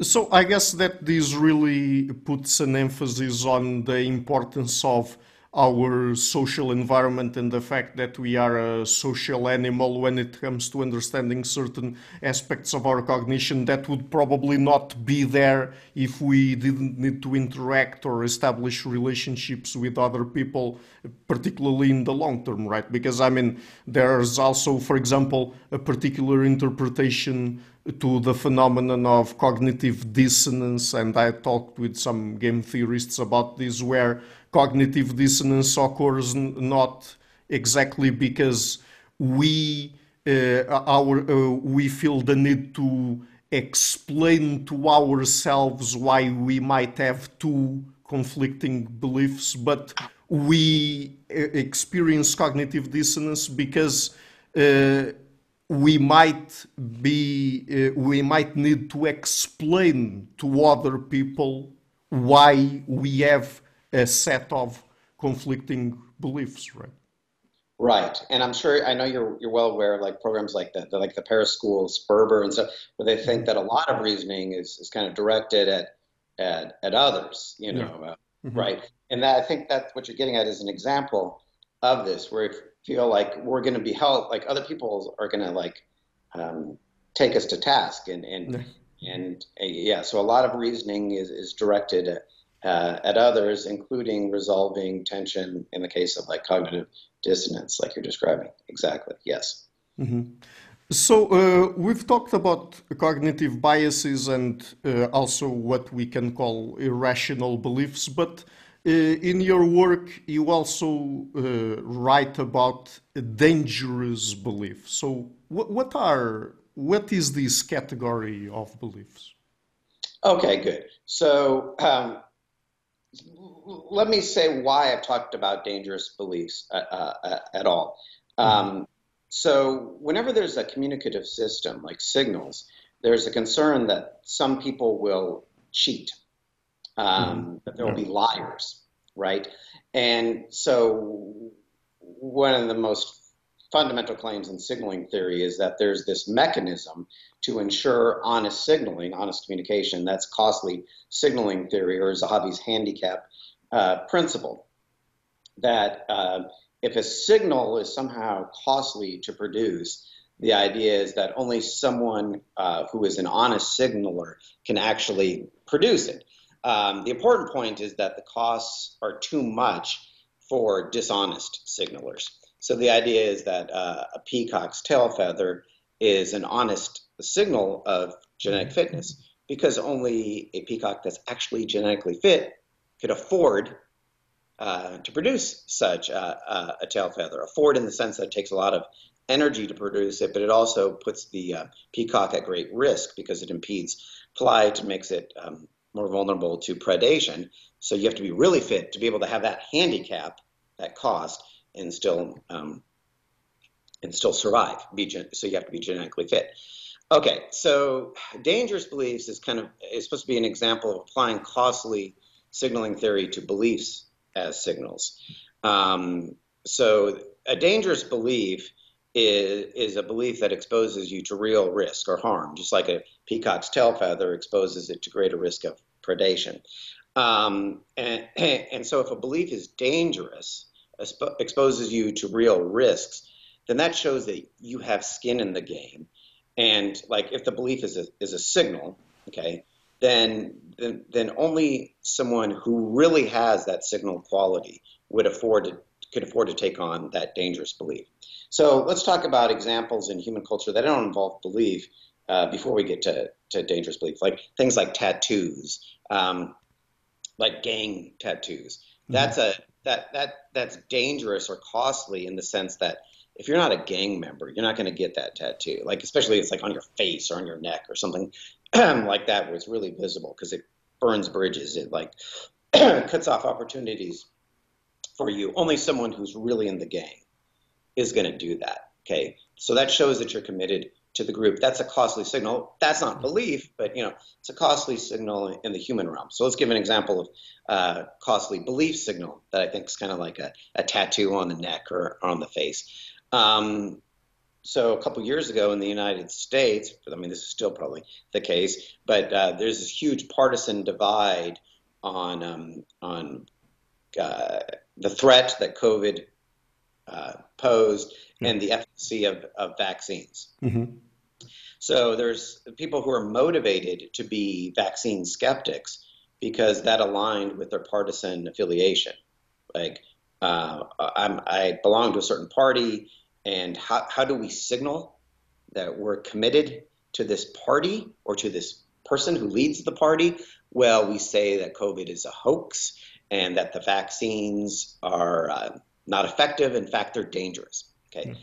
So I guess that this really puts an emphasis on the importance of our social environment and the fact that we are a social animal when it comes to understanding certain aspects of our cognition that would probably not be there if we didn't need to interact or establish relationships with other people, particularly in the long term, right? Because I mean, there's also, for example, a particular interpretation to the phenomenon of cognitive dissonance, and I talked with some game theorists about this, where cognitive dissonance occurs not exactly because we uh, our uh, we feel the need to explain to ourselves why we might have two conflicting beliefs, but we uh, experience cognitive dissonance because uh, we might be we might need to explain to other people why we have a set of conflicting beliefs, right? Right, and I'm sure I know you're you're well aware of like programs like the, the like the Paris schools, Sperber and stuff, where they think that a lot of reasoning is, is kind of directed at at, at others, you know, yeah. uh, mm-hmm. right? And that I think that's what you're getting at is an example of this, where you feel like we're going to be held, like other people are going to like um, take us to task, and and yeah. and uh, yeah, so a lot of reasoning is is directed at uh, at others, including resolving tension in the case of like cognitive dissonance, like you're describing. Exactly. Yes. Mm-hmm. So uh, we've talked about cognitive biases and uh, also what we can call irrational beliefs, but uh, in your work you also uh, write about dangerous beliefs. So what, what are what is this category of beliefs? Okay, good. So um, let me say why I've talked about dangerous beliefs uh, uh, at all. Um, so, whenever there's a communicative system like signals, there's a concern that some people will cheat, um, mm-hmm. that there will be liars, right? And so, one of the most fundamental claims in signaling theory is that there's this mechanism to ensure honest signaling, honest communication. That's costly signaling theory, or Zahavi's handicap uh, principle. That uh, if a signal is somehow costly to produce, the idea is that only someone uh, who is an honest signaler can actually produce it. Um, the important point is that the costs are too much for dishonest signalers. So the idea is that uh, a peacock's tail feather is an honest signal of genetic fitness because only a peacock that's actually genetically fit could afford uh, to produce such a, a, tail feather. Afford in the sense that it takes a lot of energy to produce it, but it also puts the uh, peacock at great risk because it impedes flight, and makes it um, more vulnerable to predation. So you have to be really fit to be able to have that handicap, that cost, and still um, and still survive. Gen- so you have to be genetically fit. Okay, so dangerous beliefs is kind of is supposed to be an example of applying costly signaling theory to beliefs as signals. Um, so a dangerous belief is, is a belief that exposes you to real risk or harm, just like a peacock's tail feather exposes it to greater risk of predation. Um, and, and so if a belief is dangerous, exposes you to real risks, then that shows that you have skin in the game. And like if the belief is a, is a signal, okay, then, then then only someone who really has that signal quality would afford to could afford to take on that dangerous belief. So let's talk about examples in human culture that don't involve belief uh, before we get to, to dangerous belief, like things like tattoos, um, like gang tattoos. Mm-hmm. That's a that that that's dangerous or costly in the sense that if you're not a gang member, you're not going to get that tattoo. Like especially if it's like on your face or on your neck or something like that, it's really visible because it burns bridges. It like cuts off opportunities for you. Only someone who's really in the gang is going to do that. Okay, so that shows that you're committed to the group. That's a costly signal. That's not belief, but you know, it's a costly signal in the human realm. So let's give an example of uh, costly belief signal that I think is kind of like a, a tattoo on the neck or, or on the face. Um, so a couple years ago in the United States, I mean, this is still probably the case, but uh, there's this huge partisan divide on um, on uh, the threat that COVID uh, posed and the efficacy of, of vaccines. Mm-hmm. So there's people who are motivated to be vaccine skeptics because that aligned with their partisan affiliation. Like uh, i belong to a certain party, and how, how do we signal that we're committed to this party or to this person who leads the party? Well, we say that COVID is a hoax and that the vaccines are uh, not effective. In fact, they're dangerous. Okay. Mm.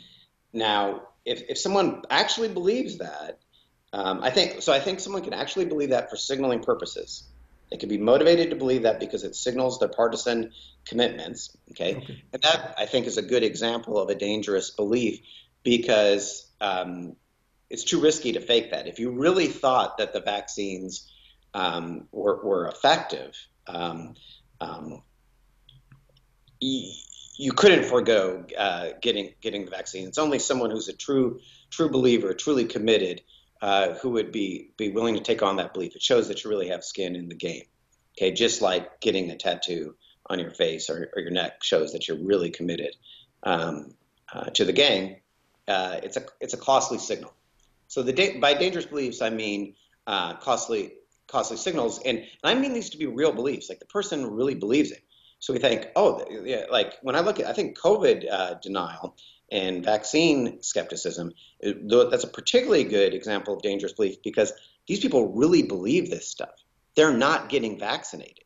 Now, if, if someone actually believes that, um, I think so. I think someone can actually believe that for signaling purposes. They can be motivated to believe that because it signals their partisan commitments. Okay? okay. and that I think is a good example of a dangerous belief because um, it's too risky to fake that. If you really thought that the vaccines um, were, were, effective, um, um you couldn't forego uh, getting getting the vaccine. It's only someone who's a true true believer, truly committed, uh, who would be be willing to take on that belief. It shows that you really have skin in the game. Okay, just like getting a tattoo on your face or, or your neck shows that you're really committed um, uh, to the gang. Uh, it's a it's a costly signal. So the da- by dangerous beliefs, I mean uh, costly costly signals, and, and I mean these to be real beliefs. Like the person really believes it. So we think, oh, yeah, like when I look at, I think COVID uh, denial and vaccine skepticism, that's a particularly good example of dangerous belief because these people really believe this stuff. They're not getting vaccinated.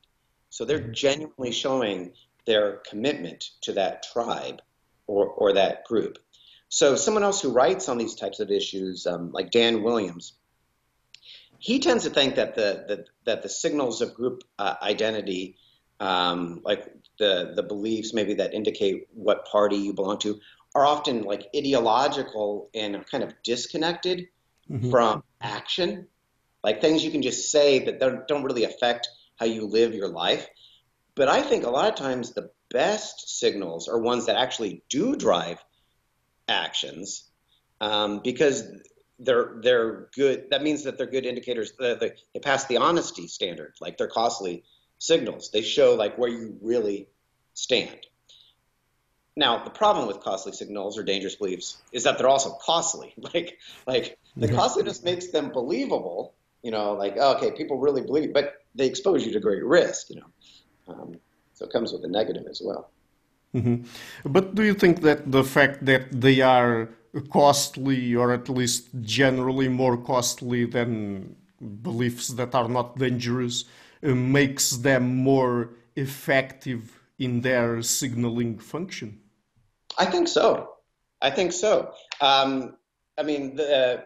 So they're mm-hmm. genuinely showing their commitment to that tribe or, or that group. So someone else who writes on these types of issues, um, like Dan Williams, he tends to think that the, the that the signals of group uh, identity um, like the the beliefs maybe that indicate what party you belong to are often like ideological and kind of disconnected mm-hmm. from action like things you can just say that don't, don't really affect how you live your life but i think a lot of times the best signals are ones that actually do drive actions um, because they're they're good that means that they're good indicators that they pass the honesty standard like they're costly signals. They show like where you really stand. Now, the problem with costly signals or dangerous beliefs is that they're also costly. Like, like the mm-hmm. costliness makes them believable. You know, like oh, okay, people really believe, but they expose you to great risk. You know, um, so it comes with a negative as well. Mm-hmm. But do you think that the fact that they are costly, or at least generally more costly than beliefs that are not dangerous, uh, makes them more effective in their signaling function? I think so. I think so. Um, I mean, the,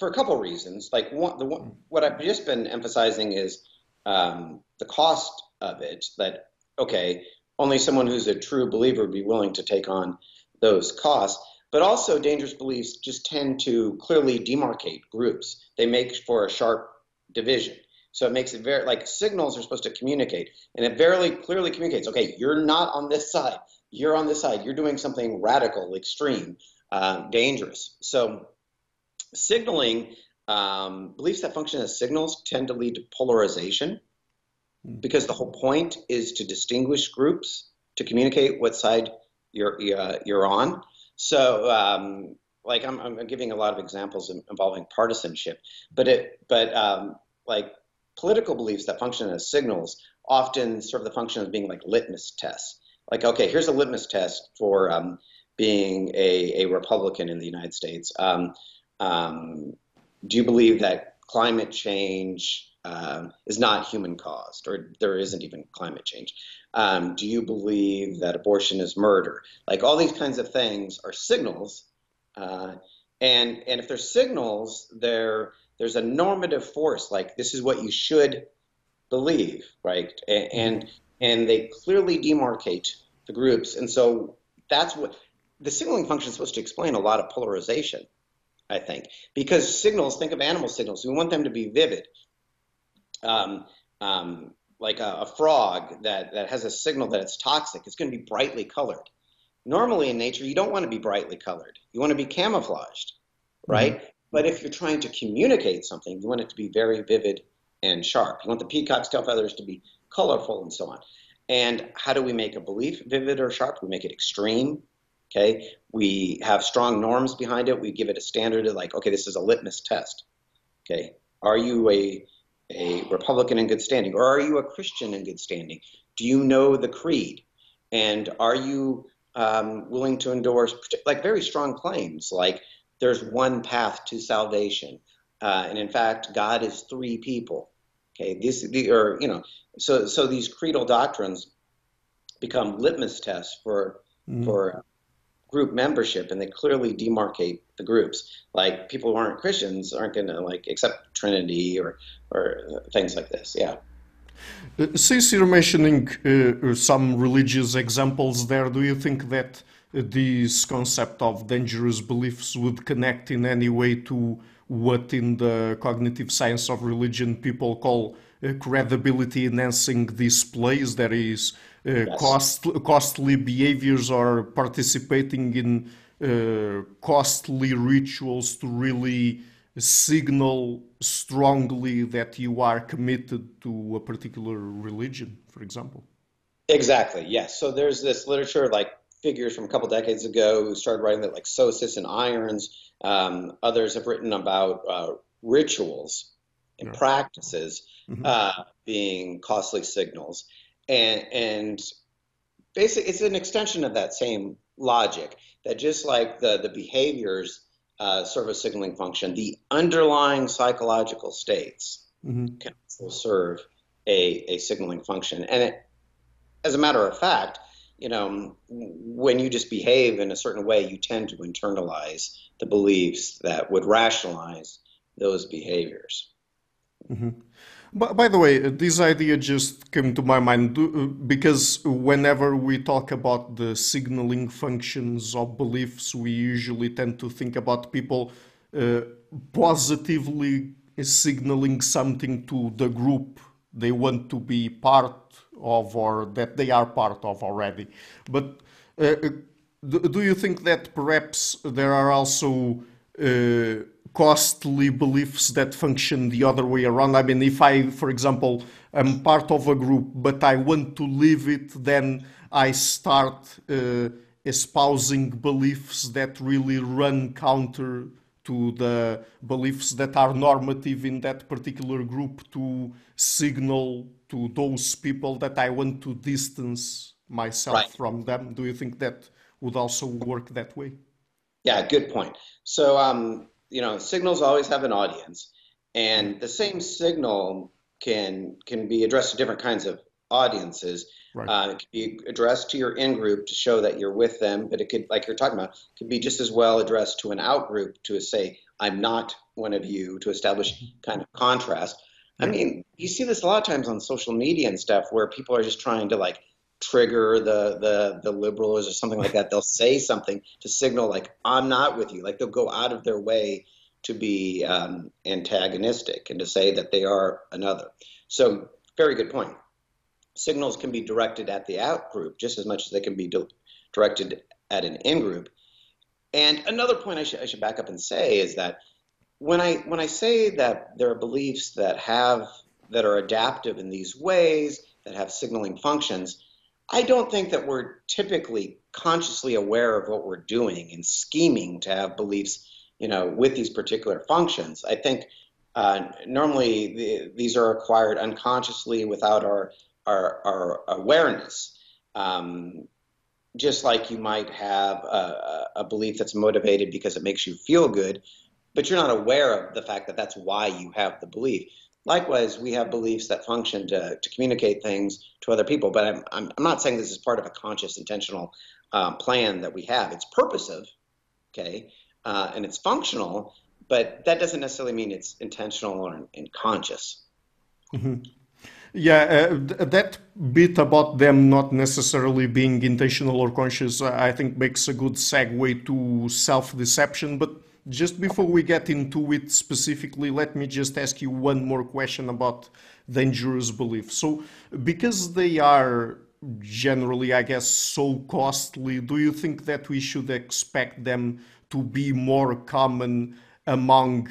for a couple reasons. Like one, the what I've just been emphasizing is um, the cost of it. That okay, only someone who's a true believer would be willing to take on those costs. But also, dangerous beliefs just tend to clearly demarcate groups. They make for a sharp division. So it makes it very like signals are supposed to communicate, and it very clearly communicates. Okay, you're not on this side. You're on this side. You're doing something radical, extreme, uh, dangerous. So signaling um, beliefs that function as signals tend to lead to polarization, because the whole point is to distinguish groups to communicate what side you're uh, you're on. So um, like I'm, I'm, giving a lot of examples involving partisanship, but it but um, like political beliefs that function as signals often serve the function of being like litmus tests. Like, okay, here's a litmus test for um, being a, a Republican in the United States. Um, um, do you believe that climate change um, is not human caused, or there isn't even climate change? Um, do you believe that abortion is murder? Like all these kinds of things are signals, uh, and and if they're signals, they're there's a normative force. Like this is what you should believe, right? And and, and they clearly demarcate the groups, and so that's what the signaling function is supposed to explain a lot of polarization. I think, because signals, think of animal signals. We want them to be vivid. Um, um, like a, a, frog that, that has a signal that it's toxic, it's going to be brightly colored. Normally in nature, you don't want to be brightly colored. You want to be camouflaged, right? Mm-hmm. But if you're trying to communicate something, you want it to be very vivid and sharp. You want the peacock's tail feathers to be colorful and so on. And how do we make a belief vivid or sharp? We make it extreme. Okay, we have strong norms behind it. We give it a standard of like, okay, this is a litmus test. Okay, are you a a Republican in good standing, or are you a Christian in good standing? Do you know the creed, and are you um, willing to endorse like very strong claims, like there's one path to salvation, uh, and in fact, God is three people. Okay, this the, or you know, so so these creedal doctrines become litmus tests for mm. for group membership and they clearly demarcate the groups. Like people who aren't Christians aren't going to like accept Trinity or or things like this. Yeah. Uh, since you're mentioning uh, some religious examples there, do you think that this concept of dangerous beliefs would connect in any way to what in the cognitive science of religion people call uh, credibility enhancing displays? That is, uh, yes. cost, costly behaviors or participating in uh, costly rituals to really signal strongly that you are committed to a particular religion, for example. Exactly, yes. So there's this literature, like figures from a couple decades ago, who started writing that, like Sosis and Irons. Um, others have written about uh, rituals and practices mm-hmm. uh, being costly signals and and basically it's an extension of that same logic that just like the the behaviors uh, serve a signaling function, the underlying psychological states mm-hmm. can also serve a, a signaling function. And it, as a matter of fact, you know, when you just behave in a certain way, you tend to internalize the beliefs that would rationalize those behaviors. Mm-hmm. By, by the way, this idea just came to my mind uh, because whenever we talk about the signaling functions of beliefs, we usually tend to think about people uh, positively signaling something to the group they want to be part of or that they are part of already. But uh, uh do you think that perhaps there are also uh, costly beliefs that function the other way around. I mean, if I, for example, am part of a group, but I want to leave it, then I start uh, espousing beliefs that really run counter to the beliefs that are normative in that particular group to signal to those people that I want to distance myself right. from them. Do you think that would also work that way? Yeah, good point. So, um, you know, signals always have an audience, and the same signal can can be addressed to different kinds of audiences. Right. Uh, it could be addressed to your in group to show that you're with them, but it could, like you're talking about, could be just as well addressed to an out group to say, "I'm not one of you," to establish kind of contrast. I mean, you see this a lot of times on social media and stuff where people are just trying to like trigger the the the liberals or something like that. They'll say something to signal like i'm not with you. Like they'll go out of their way to be um, antagonistic and to say that they are another. So very good point. Signals can be directed at the out group just as much as they can be directed at an in group. And another point I should, I should back up and say is that when i when i say that there are beliefs that have that are adaptive in these ways that have signaling functions I don't think that we're typically consciously aware of what we're doing and scheming to have beliefs, you know, with these particular functions. I think uh, normally the, these are acquired unconsciously without our our, our awareness. Um, just like you might have a, a, belief that's motivated because it makes you feel good, but you're not aware of the fact that that's why you have the belief. Likewise, we have beliefs that function to, to communicate things to other people, but I'm, I'm, I'm not saying this is part of a conscious, intentional um, plan that we have. It's purposive, okay, uh, and it's functional, but that doesn't necessarily mean it's intentional or conscious. Mm-hmm. Yeah, uh, that bit about them not necessarily being intentional or conscious, I think makes a good segue to self deception. But just before we get into it specifically, let me just ask you one more question about dangerous beliefs. So, because they are generally, I guess, so costly, do you think that we should expect them to be more common among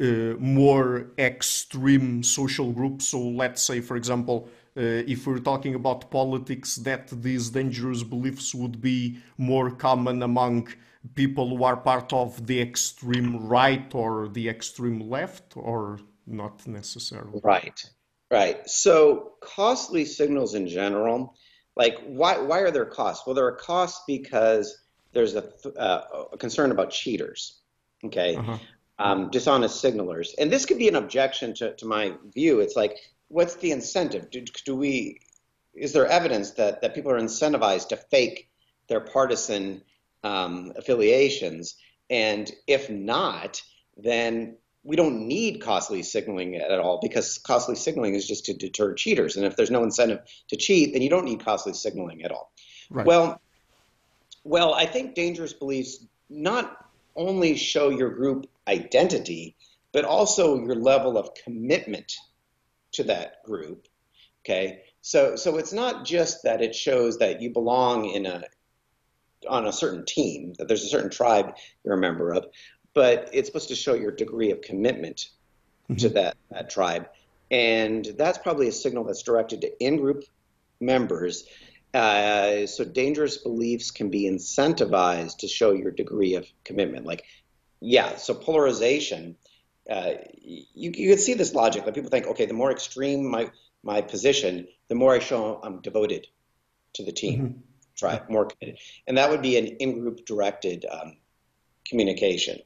uh, more extreme social groups? So, let's say, for example, uh, if we're talking about politics, that these dangerous beliefs would be more common among people who are part of the extreme right or the extreme left, or not necessarily? Right, right. So, costly signals in general, like why, why are there costs? Well, there are costs because there's a, uh, a concern about cheaters, okay? Uh-huh. Um, dishonest signalers. And this could be an objection to, to my view. It's like, what's the incentive? Do, do we, is there evidence that, that people are incentivized to fake their partisan um, affiliations. And if not, then we don't need costly signaling at all because costly signaling is just to deter cheaters. And if there's no incentive to cheat, then you don't need costly signaling at all. Right. Well, well, I think dangerous beliefs not only show your group identity, but also your level of commitment to that group. Okay, so so it's not just that it shows that you belong in a on a certain team, that there's a certain tribe you're a member of, but it's supposed to show your degree of commitment mm-hmm. to that, that tribe. And that's probably a signal that's directed to in group members. Uh, so dangerous beliefs can be incentivized to show your degree of commitment. Like, yeah, so polarization, uh, you, you can see this logic that people think, okay, the more extreme my, my position, the more I show I'm devoted to the team. Mm-hmm more committed. And that would be an in-group directed um, communication.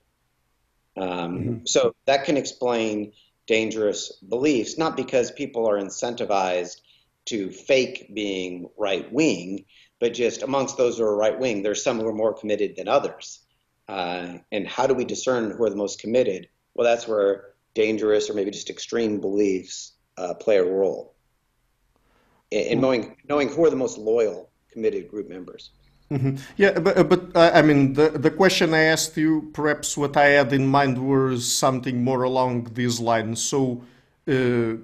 Um, mm-hmm. So that can explain dangerous beliefs, not because people are incentivized to fake being right wing, but just amongst those who are right wing, there's some who are more committed than others. Uh, and how do we discern who are the most committed? Well, that's where dangerous or maybe just extreme beliefs uh, play a role in, in knowing knowing who are the most loyal committed group members. Mm-hmm. Yeah, but, uh, but uh, I mean, the, the question I asked you, perhaps what I had in mind was something more along these lines. So, uh,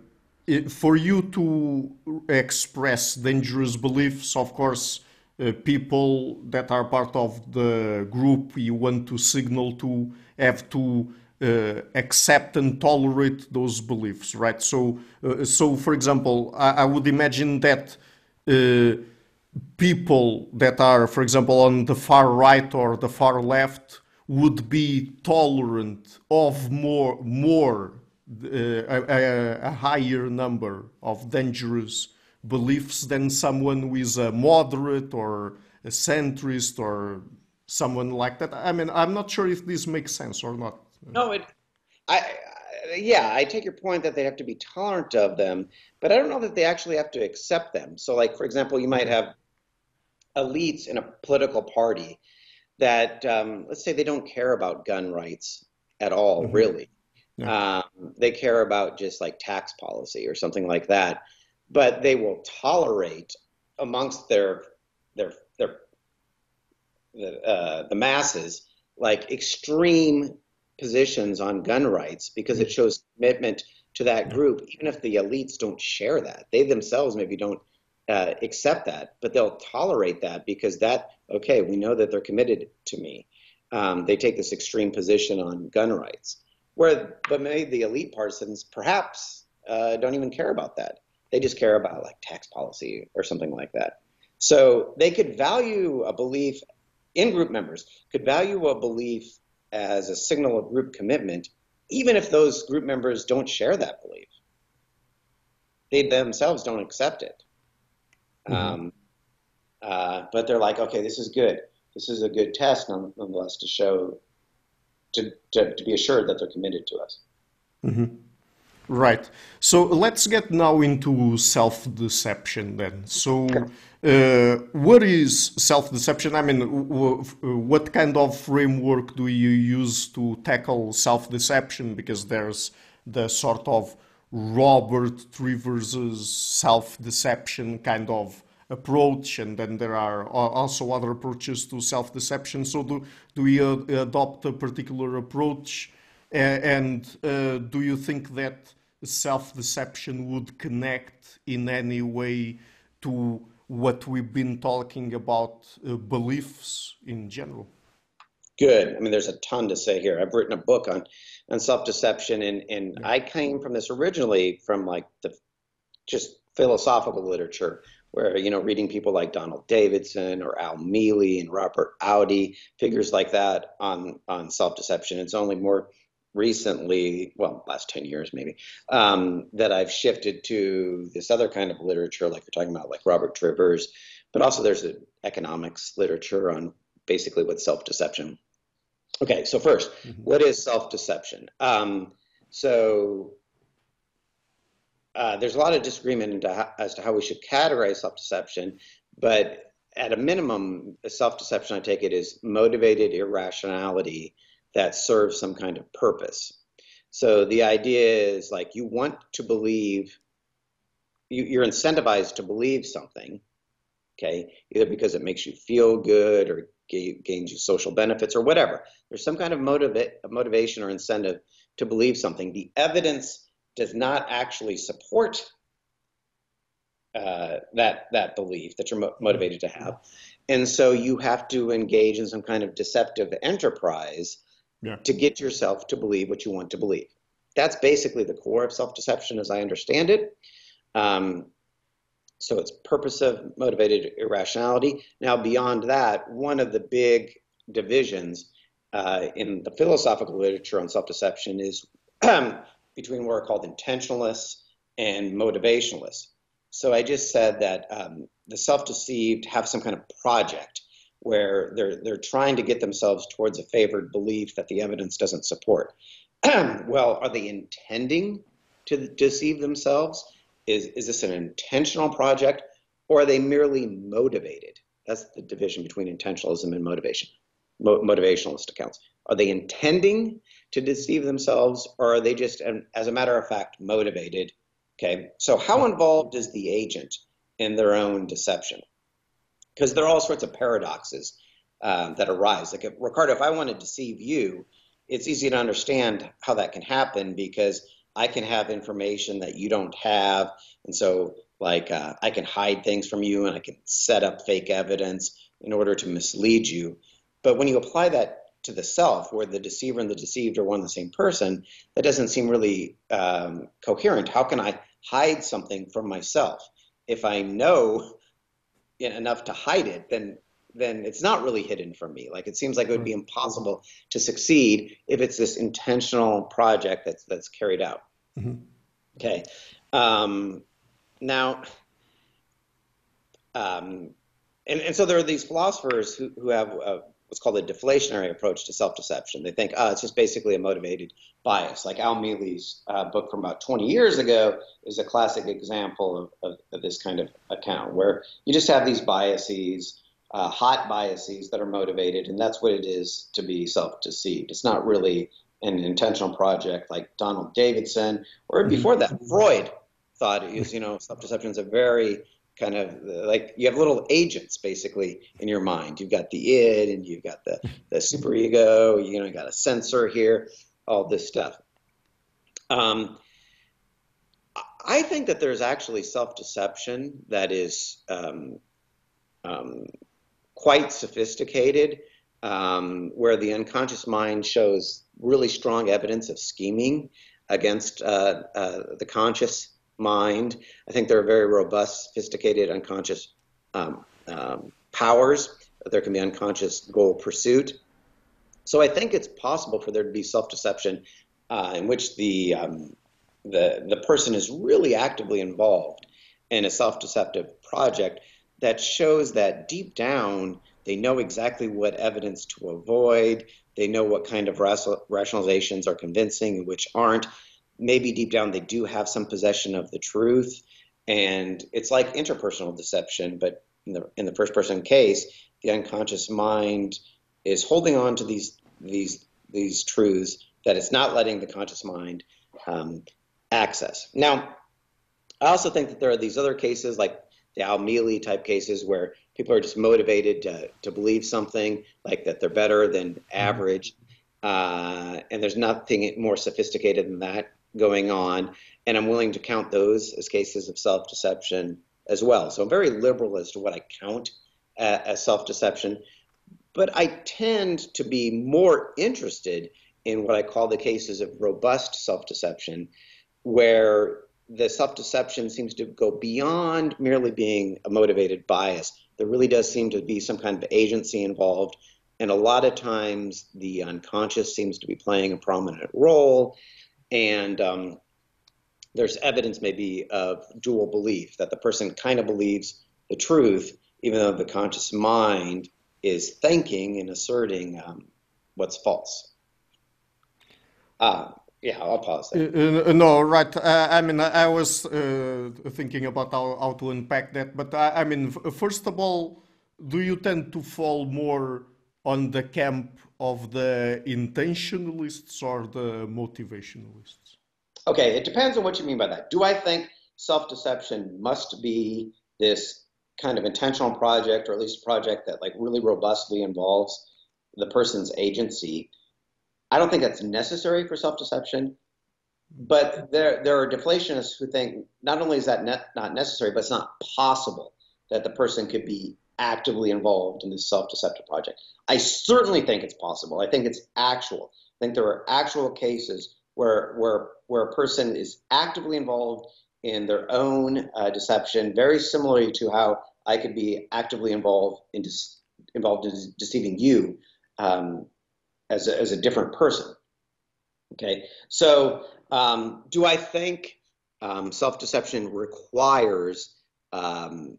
for you to express dangerous beliefs, of course, uh, people that are part of the group you want to signal to have to uh, accept and tolerate those beliefs, right? So, uh, so for example, I, I, would imagine that people that are, for example, on the far right or the far left would be tolerant of more, more uh, a, a, higher number of dangerous beliefs than someone who is a moderate or a centrist or someone like that. I mean, I'm not sure if this makes sense or not. No, it. I, I yeah, I take your point that they have to be tolerant of them, but I don't know that they actually have to accept them. So, like for example, you might have elites in a political party that, um, let's say, they don't care about gun rights at all, mm-hmm. really. Yeah. Um, they care about just like tax policy or something like that, but they will tolerate amongst their their their the, uh, the masses like extreme positions on gun rights because it mm-hmm. shows commitment to that group, even if the elites don't share that. They themselves maybe don't uh, accept that, but they'll tolerate that because that, okay, we know that they're committed to me. Um, they take this extreme position on gun rights. Where, but maybe the elite partisans perhaps uh, don't even care about that. They just care about like tax policy or something like that. So they could value a belief in group members could value a belief as a signal of group commitment, even if those group members don't share that belief. They themselves don't accept it. Mm-hmm. Um, uh, but they're like, okay, this is good. This is a good test, nonetheless, to show to, to, to be assured that they're committed to us. Mm-hmm. Right. So let's get now into self deception then. So, uh, what is self deception? I mean, w- what kind of framework do you use to tackle self deception? Because there's the sort of Robert Trivers's self deception kind of approach, and then there are also other approaches to self deception. So, do, do we uh, adopt a particular approach? and uh, do you think that self deception would connect in any way to what we've been talking about uh, beliefs in general? Good. I mean, there's a ton to say here. I've written a book on on self deception, and and yeah. I came from this originally from like the just philosophical literature, where you know reading people like Donald Davidson or Al Mele and Robert Audi, figures like that on on self deception. It's only more recently, well, last 10 years maybe, um, that I've shifted to this other kind of literature, like you're talking about, like Robert Trivers, but also there's an economics literature on basically what self deception. Okay, so 1st mm-hmm. what is self deception? Um, so uh, there's a lot of disagreement as to how we should categorize self deception, but at a minimum, self deception, I take it, is motivated irrationality that serves some kind of purpose. So the idea is like you want to believe, you, are incentivized to believe something, okay, either because it makes you feel good or gains you social benefits or whatever. There's some kind of motiva- motivation or incentive to believe something. The evidence does not actually support uh, that that belief that you're mo- motivated to have, and so you have to engage in some kind of deceptive enterprise yeah. to get yourself to believe what you want to believe. That's basically the core of self deception as I understand it. Um, so it's purposive, motivated irrationality. Now, beyond that, one of the big divisions uh, in the philosophical literature on self deception is between what are called intentionalists and motivationalists. So I just said that um, the self deceived have some kind of project where they're they're trying to get themselves towards a favored belief that the evidence doesn't support. well, are they intending to deceive themselves? Is is this an intentional project, or are they merely motivated? That's the division between intentionalism and motivation. Mo- motivationalist accounts. Are they intending to deceive themselves, or are they just, as a matter of fact, motivated? Okay. So, how involved is the agent in their own deception? because there are all sorts of paradoxes um, that arise. Like, if, Ricardo, if I want to deceive you, it's easy to understand how that can happen because I can have information that you don't have, and so like uh, I can hide things from you, and I can set up fake evidence in order to mislead you. But when you apply that to the self, where the deceiver and the deceived are one and the same person, that doesn't seem really um, coherent. How can I hide something from myself if I know enough to hide it, then then it's not really hidden from me. Like it seems like it would be mm-hmm. impossible to succeed if it's this intentional project that's that's carried out. Mm-hmm. Okay. Um, now, um, and, and so there are these philosophers who, who have a, what's called a deflationary approach to self-deception. They think, oh, it's just basically a motivated bias. Like Al Mele's uh, book from about 20 years ago is a classic example of, of, of this kind of account, where you just have these biases, uh, hot biases that are motivated, and that's what it is to be self-deceived. It's not really an intentional project like Donald Davidson, or mm-hmm. before that, Freud thought it was, you know, self-deception is a very kind of like you have little agents basically in your mind. You've got the id and you've got the, the super ego, you know, you got a censor here, all this stuff. Um, I think that there's actually self deception that is um, um, quite sophisticated, um, where the unconscious mind shows really strong evidence of scheming against uh, uh, the conscious mind. I think there are very robust, sophisticated unconscious um, um, powers. There can be unconscious goal pursuit. So I think it's possible for there to be self-deception uh, in which the um, the the person is really actively involved in a self-deceptive project that shows that deep down They know exactly what evidence to avoid. They know what kind of rationalizations are convincing and which aren't. Maybe deep down they do have some possession of the truth. And it's like interpersonal deception, but in the, in the first person case, the unconscious mind is holding on to these, these, these truths that it's not letting the conscious mind um, access. Now, I also think that there are these other cases like the Al Mele type cases where people are just motivated to, to believe something like that they're better than average. Uh, and there's nothing more sophisticated than that going on. And I'm willing to count those as cases of self deception as well. So I'm very liberal as to what I count uh, as self deception. But I tend to be more interested in what I call the cases of robust self deception, where the self deception seems to go beyond merely being a motivated bias. There really does seem to be some kind of agency involved. And a lot of times the unconscious seems to be playing a prominent role. And um, there's evidence maybe of dual belief that the person kind of believes the truth, even though the conscious mind is thinking and asserting um, what's false. Uh, yeah, I'll pause there. Uh, uh, no, right. Uh, I mean, I, I was uh, thinking about how, how to unpack that, but I, I mean, first of all, do you tend to fall more on the camp of the intentionalists or the motivationalists? Okay, it depends on what you mean by that. Do I think self deception must be this kind of intentional project, or at least a project that like really robustly involves the person's agency? I don't think that's necessary for self-deception, but there there are deflationists who think not only is that ne- not necessary, but it's not possible that the person could be actively involved in this self-deceptive project. I certainly think it's possible. I think it's actual. I think there are actual cases where where where a person is actively involved in their own uh, deception, very similarly to how I could be actively involved in de- involved in deceiving you um, as a, as a different person. Okay, so um, do I think um, self deception requires um,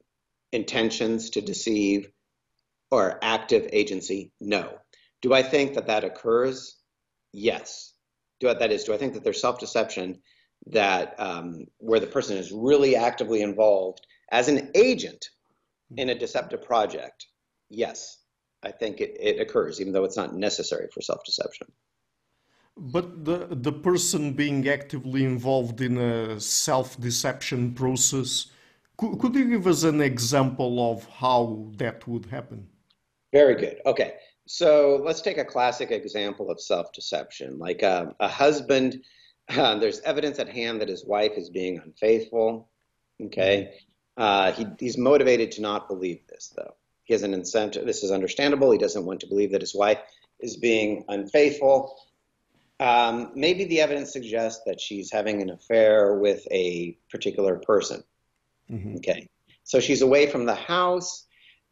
intentions to deceive or active agency? No. Do I think that that occurs? Yes. Do I, that is, do I think that there's self deception that um, where the person is really actively involved as an agent in a deceptive project? Yes. I think it, it occurs, even though it's not necessary for self deception. But the, the person being actively involved in a self deception process, could, could you give us an example of how that would happen? Very good. Okay. So let's take a classic example of self deception. Like a, um, a husband, uh, there's evidence at hand that his wife is being unfaithful. Okay. Uh, he, he's motivated to not believe this, though. He has an incentive. This is understandable. He doesn't want to believe that his wife is being unfaithful. Um, maybe the evidence suggests that she's having an affair with a particular person. Mm-hmm. Okay. So she's away from the house,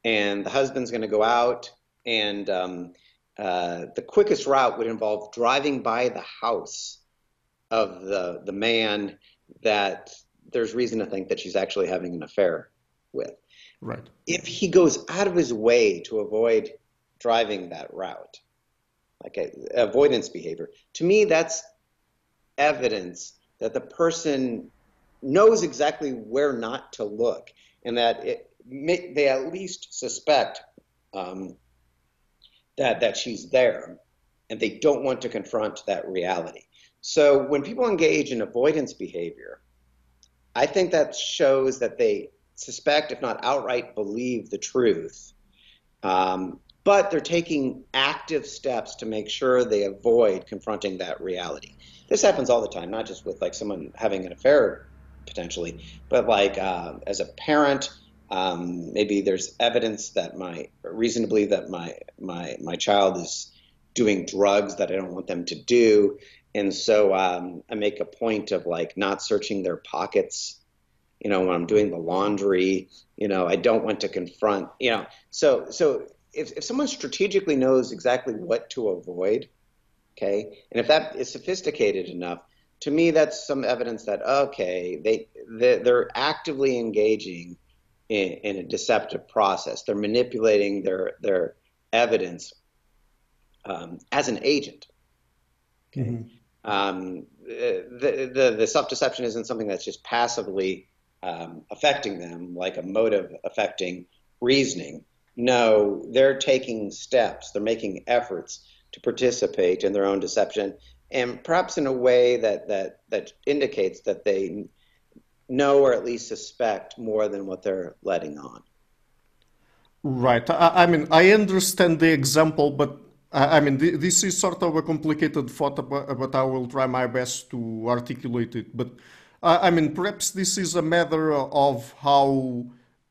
and the husband's going to go out, and um, uh, the quickest route would involve driving by the house of the the man that there's reason to think that she's actually having an affair with. Right. If he goes out of his way to avoid driving that route, like a, avoidance behavior, to me that's evidence that the person knows exactly where not to look, and that it, they at least suspect um, that that she's there, and they don't want to confront that reality. So when people engage in avoidance behavior, I think that shows that they suspect, if not outright believe, the truth. Um, but they're taking active steps to make sure they avoid confronting that reality. This happens all the time, not just with like someone having an affair potentially, but like uh, as a parent, um, maybe there's evidence that my reason to believe that my my my child is doing drugs that I don't want them to do, and so um, I make a point of like not searching their pockets you know, when I'm doing the laundry, you know, I don't want to confront, you know. So so if, if someone strategically knows exactly what to avoid, okay, and if that is sophisticated enough, to me that's some evidence that okay, they they're actively engaging in, in a deceptive process. They're manipulating their their evidence um, as an agent. Okay. Mm-hmm. Um, the, the, the self deception isn't something that's just passively um, affecting them, like a motive affecting reasoning. No, they're taking steps, they're making efforts to participate in their own deception, and perhaps in a way that, that, that indicates that they know or at least suspect more than what they're letting on. Right. I, I mean, I understand the example, but I, mean, th- this is sort of a complicated thought, but, but I will try my best to articulate it. But I mean, perhaps this is a matter of how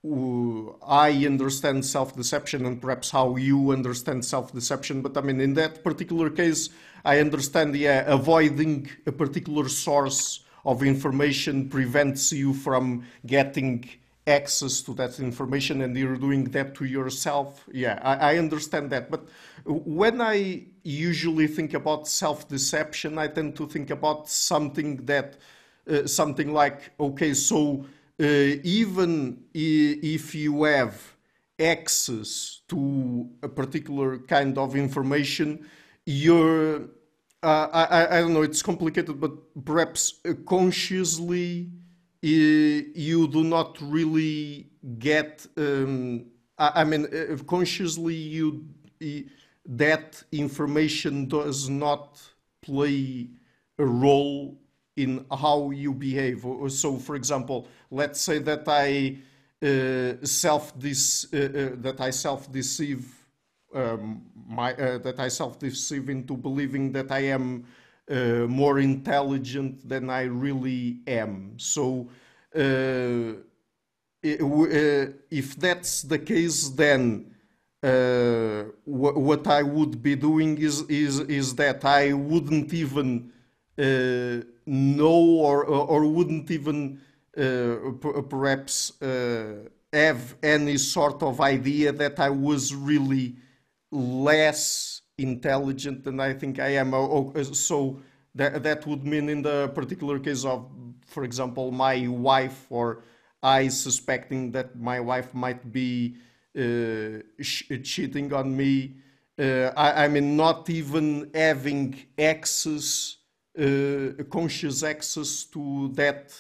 uh, I understand self deception and perhaps how you understand self deception. But I mean, in that particular case, I understand, yeah, avoiding a particular source of information prevents you from getting access to that information and you're doing that to yourself. Yeah, I, I understand that. But when I usually think about self deception, I tend to think about something that, uh, something like, okay, so uh, even if you have access to a particular kind of information, you're uh, I, I don't know, it's complicated, but perhaps consciously uh, you do not really get, um, I, I, mean, uh, consciously you that information does not play a role in how you behave. So, for example, let's say that I uh, self dis uh, uh, that I self deceive um, my uh, that I self deceive into believing that I am uh, more intelligent than I really am. So. Uh, if that's the case, then uh, what I would be doing is is is that I wouldn't even uh, know or or wouldn't even uh, perhaps uh, have any sort of idea that I was really less intelligent than I think I am. So that that would mean in the particular case of, for example, my wife or I suspecting that my wife might be uh, cheating on me. Uh, I, I, mean, not even having access, uh, conscious access to that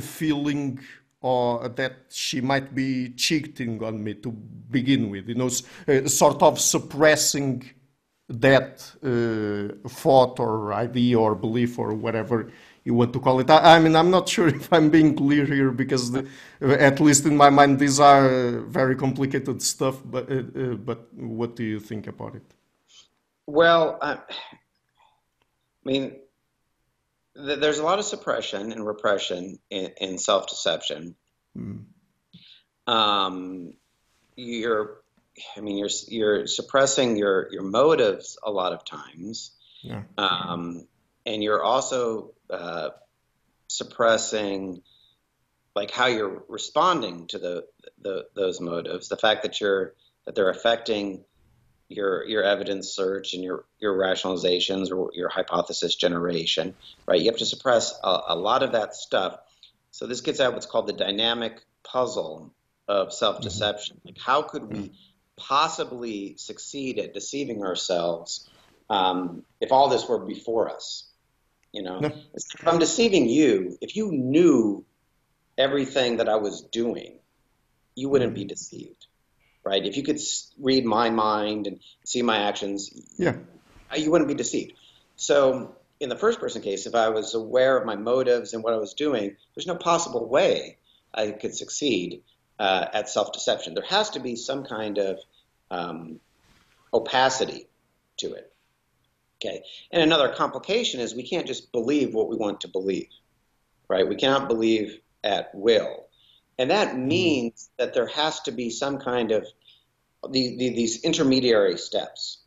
feeling or that she might be cheating on me to begin with, you know, uh, sort of suppressing that uh, thought or idea or belief or whatever you want to call it. I, I, mean, I'm not sure if I'm being clear here because, the, at least in my mind, these are very complicated stuff. But uh, uh, but what do you think about it? Well, I mean, th- there's a lot of suppression and repression in, in self-deception. Mm. Um, you're, I mean, you're you're suppressing your your motives a lot of times. Yeah. Um, and you're also uh, suppressing like how you're responding to the, the those motives the fact that you're that they're affecting your your evidence search and your your rationalizations or your hypothesis generation right? You have to suppress a, a lot of that stuff. So this gets at what's called the dynamic puzzle of self-deception. Like how could we possibly succeed at deceiving ourselves um, if all this were before us? You know, no. if I'm deceiving you, if you knew everything that I was doing, you wouldn't be deceived, right? If you could read my mind and see my actions, yeah, you wouldn't be deceived. So in the first person case, if I was aware of my motives and what I was doing, there's no possible way I could succeed uh, at self deception. There has to be some kind of um, opacity to it. Okay. And another complication is we can't just believe what we want to believe, right? We cannot believe at will. And that mm-hmm. means that there has to be some kind of the, the, these intermediary steps.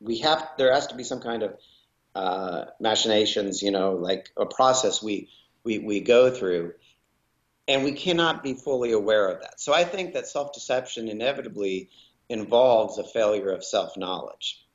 We have there has to be some kind of uh, machinations, you know, like a process we, we we go through, and we cannot be fully aware of that. So I think that self deception inevitably involves a failure of self knowledge.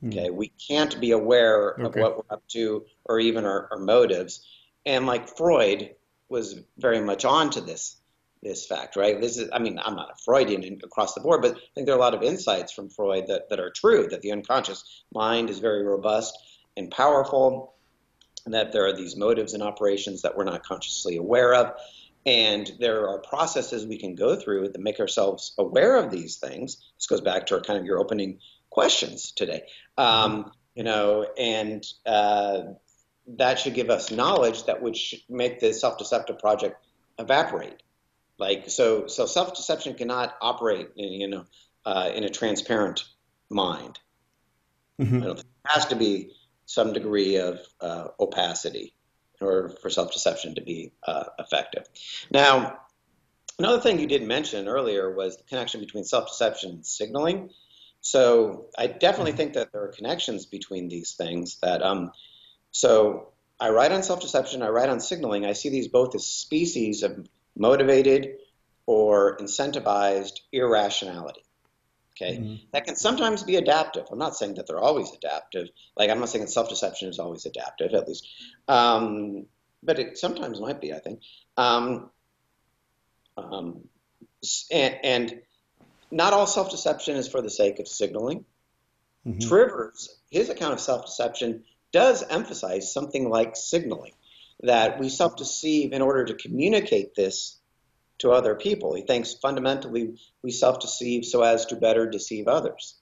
Hmm. Okay, we can't be aware of what we're up to or even our, our, motives. And like Freud was very much on to this this fact, right? This is, I mean, I'm not a Freudian across the board, but I think there are a lot of insights from Freud that, that are true, that the unconscious mind is very robust and powerful, and that there are these motives and operations that we're not consciously aware of. And there are processes we can go through that make ourselves aware of these things. This goes back to our, kind of your opening questions today. Um, you know, and uh, that should give us knowledge that would make the self-deceptive project evaporate. Like so, so self-deception cannot operate, in, you know, uh, in a transparent mind. Mm-hmm. It has to be some degree of uh, opacity in order for self-deception to be uh, effective. Now, another thing you didn't mention earlier was the connection between self-deception and signaling. So I definitely mm-hmm. think that there are connections between these things. That um, so I write on self-deception, I write on signaling. I see these both as species of motivated or incentivized irrationality. Okay, mm-hmm. that can sometimes be adaptive. I'm not saying that they're always adaptive. Like I'm not saying that self-deception is always adaptive, at least, um, but it sometimes might be. I think, um, um, and, and, not all self-deception is for the sake of signaling. Mm-hmm. Trivers, his account of self-deception does emphasize something like signaling, that we self-deceive in order to communicate this to other people. He thinks fundamentally we self deceive so as to better deceive others.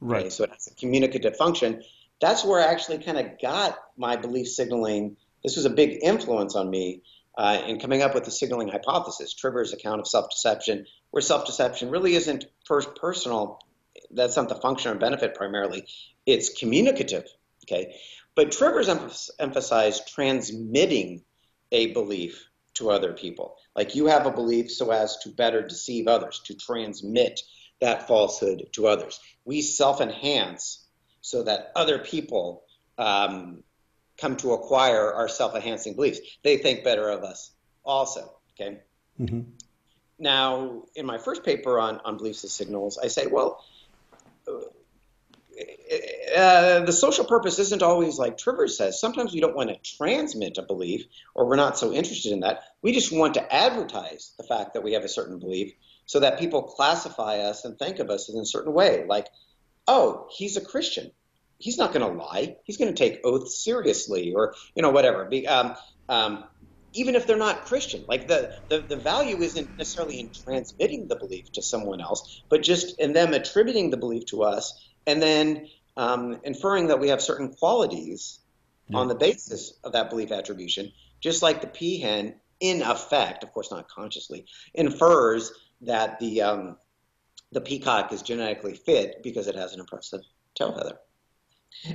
Right. Okay, so it has a communicative function. That's where I actually kind of got my belief signaling. This was a big influence on me uh, in coming up with the signaling hypothesis, Trivers' account of self deception, where self deception really isn't first personal. That's not the function or benefit primarily. It's communicative. Okay. But Trivers emphasized transmitting a belief to other people. Like you have a belief so as to better deceive others, to transmit that falsehood to others. We self enhance so that other people um, come to acquire our self enhancing beliefs. They think better of us also. Okay. Mm-hmm. Now, in my first paper on, on beliefs as signals, I say, well, uh, the social purpose isn't always like Trivers says. Sometimes we don't want to transmit a belief, or we're not so interested in that. We just want to advertise the fact that we have a certain belief, so that people classify us and think of us in a certain way. Like, oh, he's a Christian. He's not going to lie. He's going to take oaths seriously, or you know, whatever. Um, um, even if they're not Christian, like the, the the value isn't necessarily in transmitting the belief to someone else, but just in them attributing the belief to us and then um, inferring that we have certain qualities yeah. on the basis of that belief attribution, just like the peahen, in effect, of course not consciously, infers that the um, the peacock is genetically fit because it has an impressive tail feather.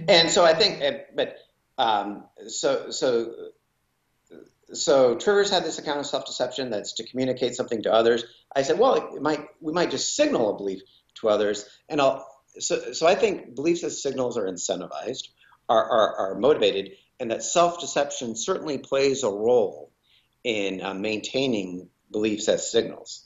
And so I think, but um, so so so Trivers had this account of self-deception that's to communicate something to others. I said, well, it might we might just signal a belief to others, and I'll so, so I think beliefs as signals are incentivized, are, are, are motivated, and that self deception certainly plays a role in uh, maintaining beliefs as signals.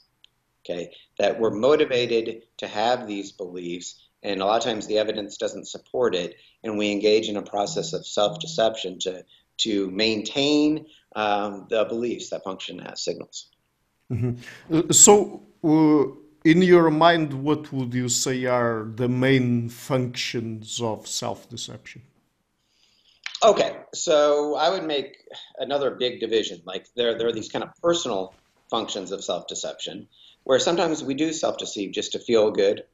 Okay, that we're motivated to have these beliefs, and a lot of times the evidence doesn't support it, and we engage in a process of self deception to to maintain um, the beliefs that function as signals. Mm-hmm. So. Uh in your mind, what would you say are the main functions of self-deception? Okay, so I would make another big division. Like there, there are these kind of personal functions of self-deception, where sometimes we do self-deceive just to feel good,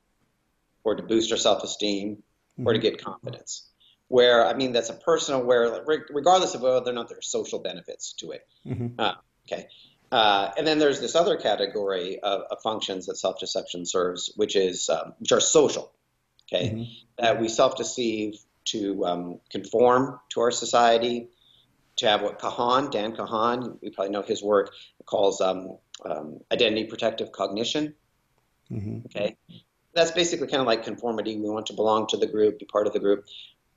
or to boost our self-esteem, mm-hmm. or to mm-hmm. get confidence. Where I mean, that's a personal. Where regardless of whether or not there are social benefits to it. Mm-hmm. Uh, okay, uh, and then there's this other category of, of functions that self-deception serves, which is um, which are social. Okay, mm-hmm. that we self-deceive to um, conform to our society, to have what Kahan, Dan Kahan, we probably know his work, calls um, um, identity protective cognition. Mm-hmm. Okay, that's basically kind of like conformity. We want to belong to the group, be part of the group,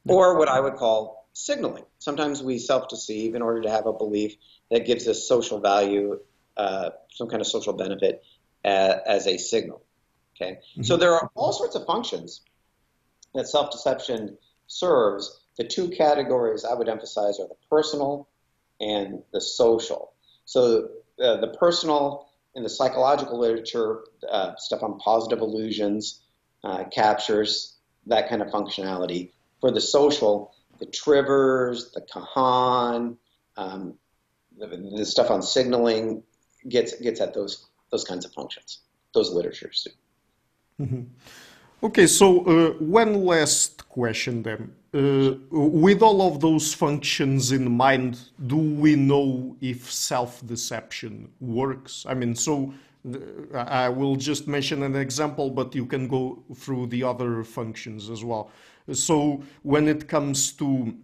or what I would call signaling. Sometimes we self-deceive in order to have a belief that gives us social value, uh, some kind of social benefit uh, as a signal. Okay, mm-hmm. so there are all sorts of functions that self-deception serves. The two categories I would emphasize are the personal and the social. So uh, the personal in the psychological literature, uh, stuff on positive illusions uh, captures that kind of functionality. For the social, the Trivers, the Kahan, um, the, the, stuff on signaling gets gets at those those kinds of functions, those literatures. Mm-hmm. Okay, so uh, one last question then. Uh, with all of those functions in mind, do we know if self-deception works? I mean, so I will just mention an example, but you can go through the other functions as well. So when it comes to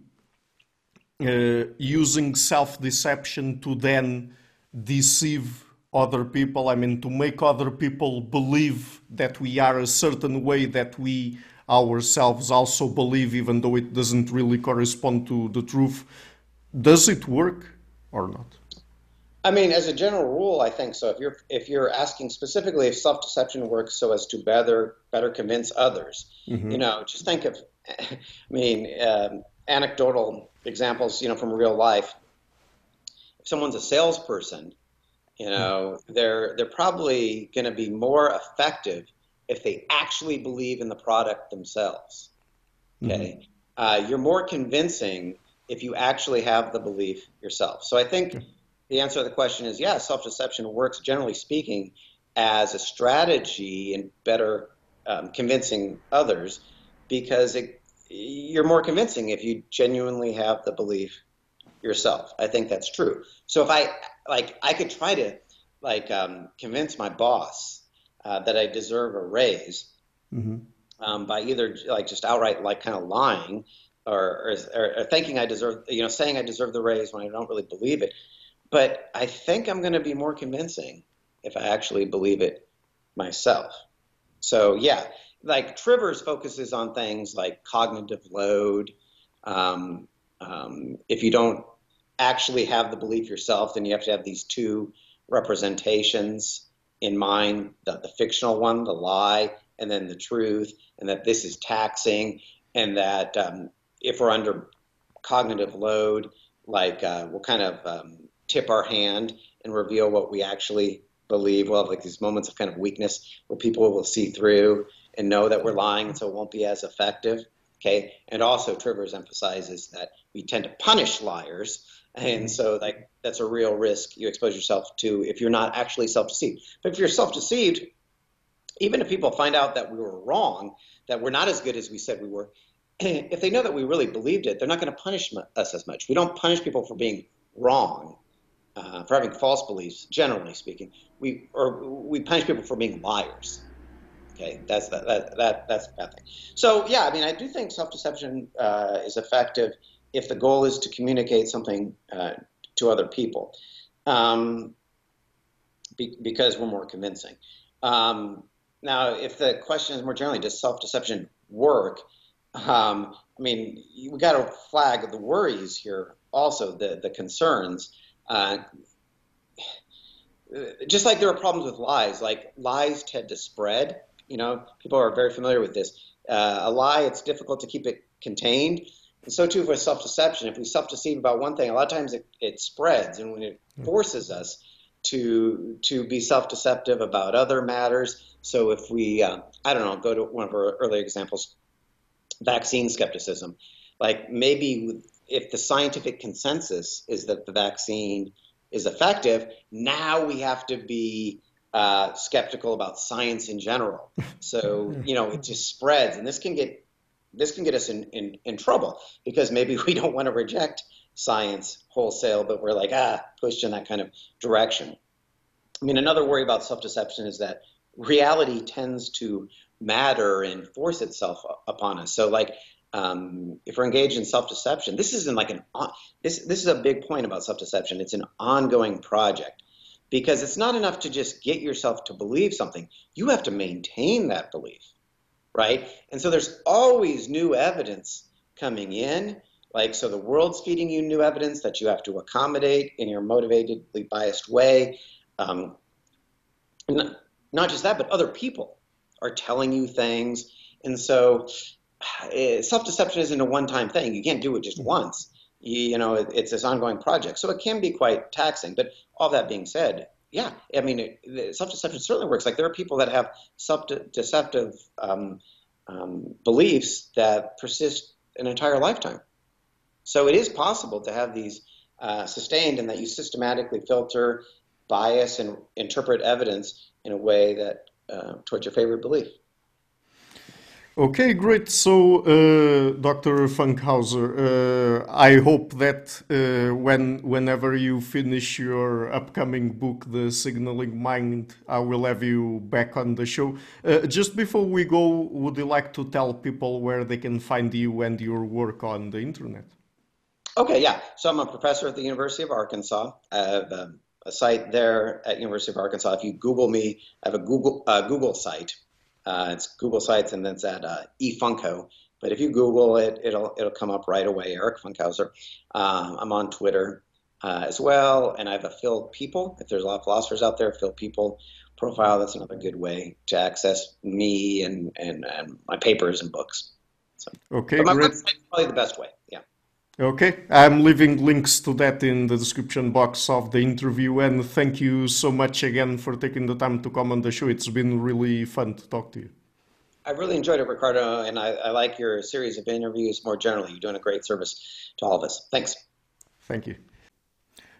uh, using self-deception to then deceive other people, I mean, to make other people believe that we are a certain way that we ourselves also believe, even though it doesn't really correspond to the truth. Does it work or not? I mean, as a general rule, I think so. If you're if you're asking specifically if self deception works so as to better better convince others, mm-hmm. you know, just think of, I mean, um, anecdotal examples, you know, from real life. If someone's a salesperson, you know, mm-hmm. they're they're probably going to be more effective if they actually believe in the product themselves. Okay, mm-hmm. uh, you're more convincing if you actually have the belief yourself. So I think the answer to the question is yes, self deception works generally speaking as a strategy in better um, convincing others because it, you're more convincing if you genuinely have the belief yourself. I think that's true. So if I like, I could try to like um, convince my boss uh, that I deserve a raise mm-hmm. um, by either like just outright like kind of lying or, or, or, thinking I deserve, you know, saying I deserve the raise when I don't really believe it. But I think I'm going to be more convincing if I actually believe it myself. So yeah, like Trivers focuses on things like cognitive load. Um, um, if you don't actually have the belief yourself, then you have to have these two representations in mind the, the fictional one, the lie, and then the truth, and that this is taxing, and that um, if we're under cognitive load, like uh, we'll kind of um, tip our hand and reveal what we actually believe. We'll have like these moments of kind of weakness where people will see through and know that we're lying, and so it won't be as effective. Okay, and also Trivers emphasizes that we tend to punish liars and so like that's a real risk you expose yourself to if you're not actually self-deceived. But if you're self-deceived, even if people find out that we were wrong, that we're not as good as we said we were, if they know that we really believed it, they're not going to punish us as much. We don't punish people for being wrong, uh, for having false beliefs. Generally speaking, we or we punish people for being liars. Okay, that's that, that, that that's a bad thing. So yeah, I mean, I do think self-deception uh, is effective if the goal is to communicate something uh, to other people, um, be, because we're more convincing. Um, now, if the question is more generally, does self-deception work? Um, I mean, we got to flag the worries here, also the the concerns. Uh, just like there are problems with lies, like lies tend to spread. You know, people are very familiar with this. Uh, a lie, it's difficult to keep it contained. And so too for self-deception. If we self-deceive about one thing, a lot of times it, it spreads, and when it forces us to to be self-deceptive about other matters. So if we, uh, I don't know, go to one of our earlier examples, vaccine skepticism. Like maybe if the scientific consensus is that the vaccine is effective, now we have to be uh, skeptical about science in general. So you know it just spreads, and this can get this can get us in, in, in trouble because maybe we don't want to reject science wholesale, but we're like, ah, pushed in that kind of direction. I mean, another worry about self deception is that reality tends to matter and force itself upon us. So, like, um, if we're engaged in self deception, this isn't like an this this is a big point about self deception. It's an ongoing project because it's not enough to just get yourself to believe something. You have to maintain that belief right? And so there's always new evidence coming in. Like, so the world's feeding you new evidence that you have to accommodate in your motivatedly biased way. Um, not, just that, but other people are telling you things. And so eh, self deception isn't a one time thing. You can't do it just mm-hmm. once. You, know, it, it's this ongoing project. So it can be quite taxing. But all that being said, Yeah, I mean, self-deception certainly works. Like there are people that have self-deceptive um, um, beliefs that persist an entire lifetime. So it is possible to have these uh, sustained and that you systematically filter, bias, and interpret evidence in a way that uh, towards your favorite belief. Okay, great. So, uh, Dr. Funkhouser, uh, I hope that uh, when whenever you finish your upcoming book, The Signaling Mind, I will have you back on the show. Uh, just before we go, would you like to tell people where they can find you and your work on the internet? Okay, yeah. So I'm a professor at the University of Arkansas. I have um, a site there at University of Arkansas. If you Google me, I have a Google uh, Google site uh, it's Google Sites and then it's at uh, eFunko. But if you Google it, it'll it'll come up right away. Eric Funkhouser. Um, I'm on Twitter uh, as well, and I have a Phil People. If there's a lot of philosophers out there, Phil People profile. That's another good way to access me and and, and my papers and books. So, okay, but my great. probably the best way. Okay, I'm leaving links to that in the description box of the interview. And thank you so much again for taking the time to come on the show. It's been really fun to talk to you. I really enjoyed it, Ricardo, and I, I like your series of interviews more generally. You're doing a great service to all of us. Thanks. Thank you.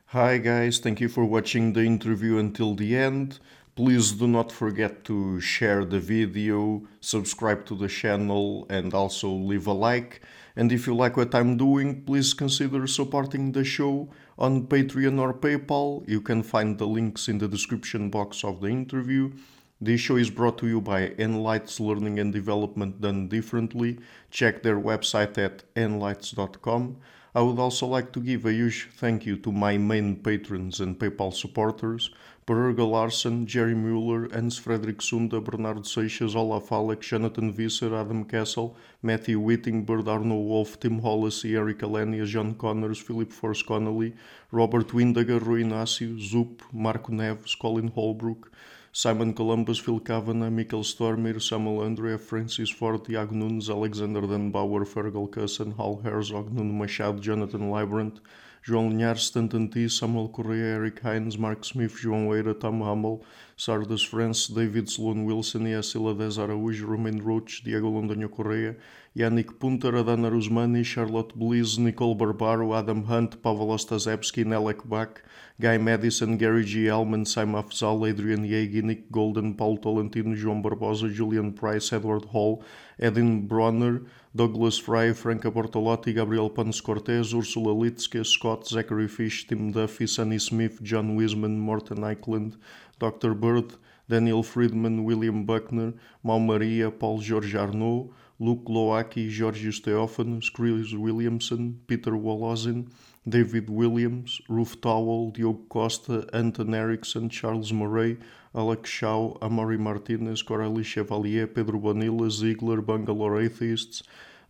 Hi, guys. Thank you for watching the interview until the end. Please do not forget to share the video, subscribe to the channel, and also leave a like. And if you like what I'm doing, please consider supporting the show on Patreon or PayPal. You can find the links in the description box of the interview. This show is brought to you by Enlites Learning and Development Done Differently. Check their website at enlites.com. I would also like to give a huge thank you to my main patrons and PayPal supporters Per Larsen, Jerry Mueller, Hans Frederick Sunda, Bernardo Seixas, Olaf Alex, Jonathan Visser, Adam Castle, Matthew Whittingbird, Arno Wolf, Tim Hollis, Eric Alenia, John Connors, Philip Force Connolly, Robert Windager, Rui Inácio, Zup, Marco Neves, Colin Holbrook, Simon Columbus, Phil Kavanagh, Michael Stormir, Samuel Andrea, Francis Ford, Tiago Nunes, Alexander Bauer, Fergal Cusson, Hal Herzog, Nuno Machado, Jonathan Librant, João Linhares, Stanton T, Samuel Correa, Eric Hines, Mark Smith, João Eira, Tom Hummel, Sardas France, David Sloan Wilson, Yacila Dez Araújo, Romain Roach, Diego Londoño Correa, Yannick Punter, Adana Rusmani, Charlotte Bliss, Nicole Barbaro, Adam Hunt, Pavel Ostazewski, Nelek Bach, Guy Madison, Gary G. Elman, Simon Afzal, Adrian Yegi, Nick Golden, Paulo Tolentino, João Barbosa, Julian Price, Edward Hall, Edin Bronner, Douglas Fry, Franca Bortolotti, Gabriel Panos Cortez, Ursula Litske, Scott, Zachary Fish, Tim Duffy, Sunny Smith, John Wiseman, Morten Eichland, Dr. Bird, Daniel Friedman, William Buckner, Mau Maria, Paul George Arnaud, Luke Loaki, Georgios Theophanos, Chris Williamson, Peter Wolozin, David Williams, Ruth Towell, Diogo Costa, Anton Erickson, Charles Murray, Alex Shaw, Amari Martinez, Coralie Chevallier, Pedro Bonilla, Ziegler, Bangalore Atheists,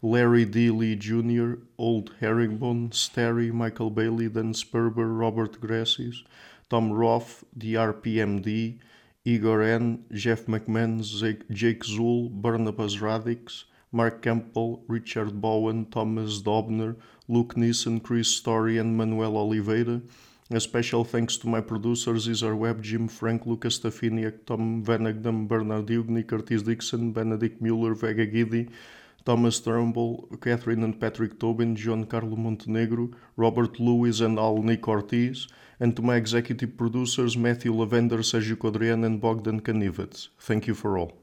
Larry D. Lee Jr., Old Herringbone, Sterry, Michael Bailey, Dan Sperber, Robert Grassis, Tom Roth, the RPMD, Igor N., Jeff McMahon, Jake Zool, Barnabas Radix, Mark Campbell, Richard Bowen, Thomas Dobner, Luke Neeson, Chris Story, and Manuel Oliveira. A special thanks to my producers Isar Webb, Jim Frank, Lucas Stafiniak, Tom Vanagdam, Bernard Hugney, Curtis Dixon, Benedict Mueller, Vega Giddy, Thomas Turnbull, Catherine and Patrick Tobin, John Carlo Montenegro, Robert Lewis, and Al Nick Ortiz, and to my executive producers Matthew Lavender, Sergiu Codreanu, and Bogdan Kanivets. Thank you for all.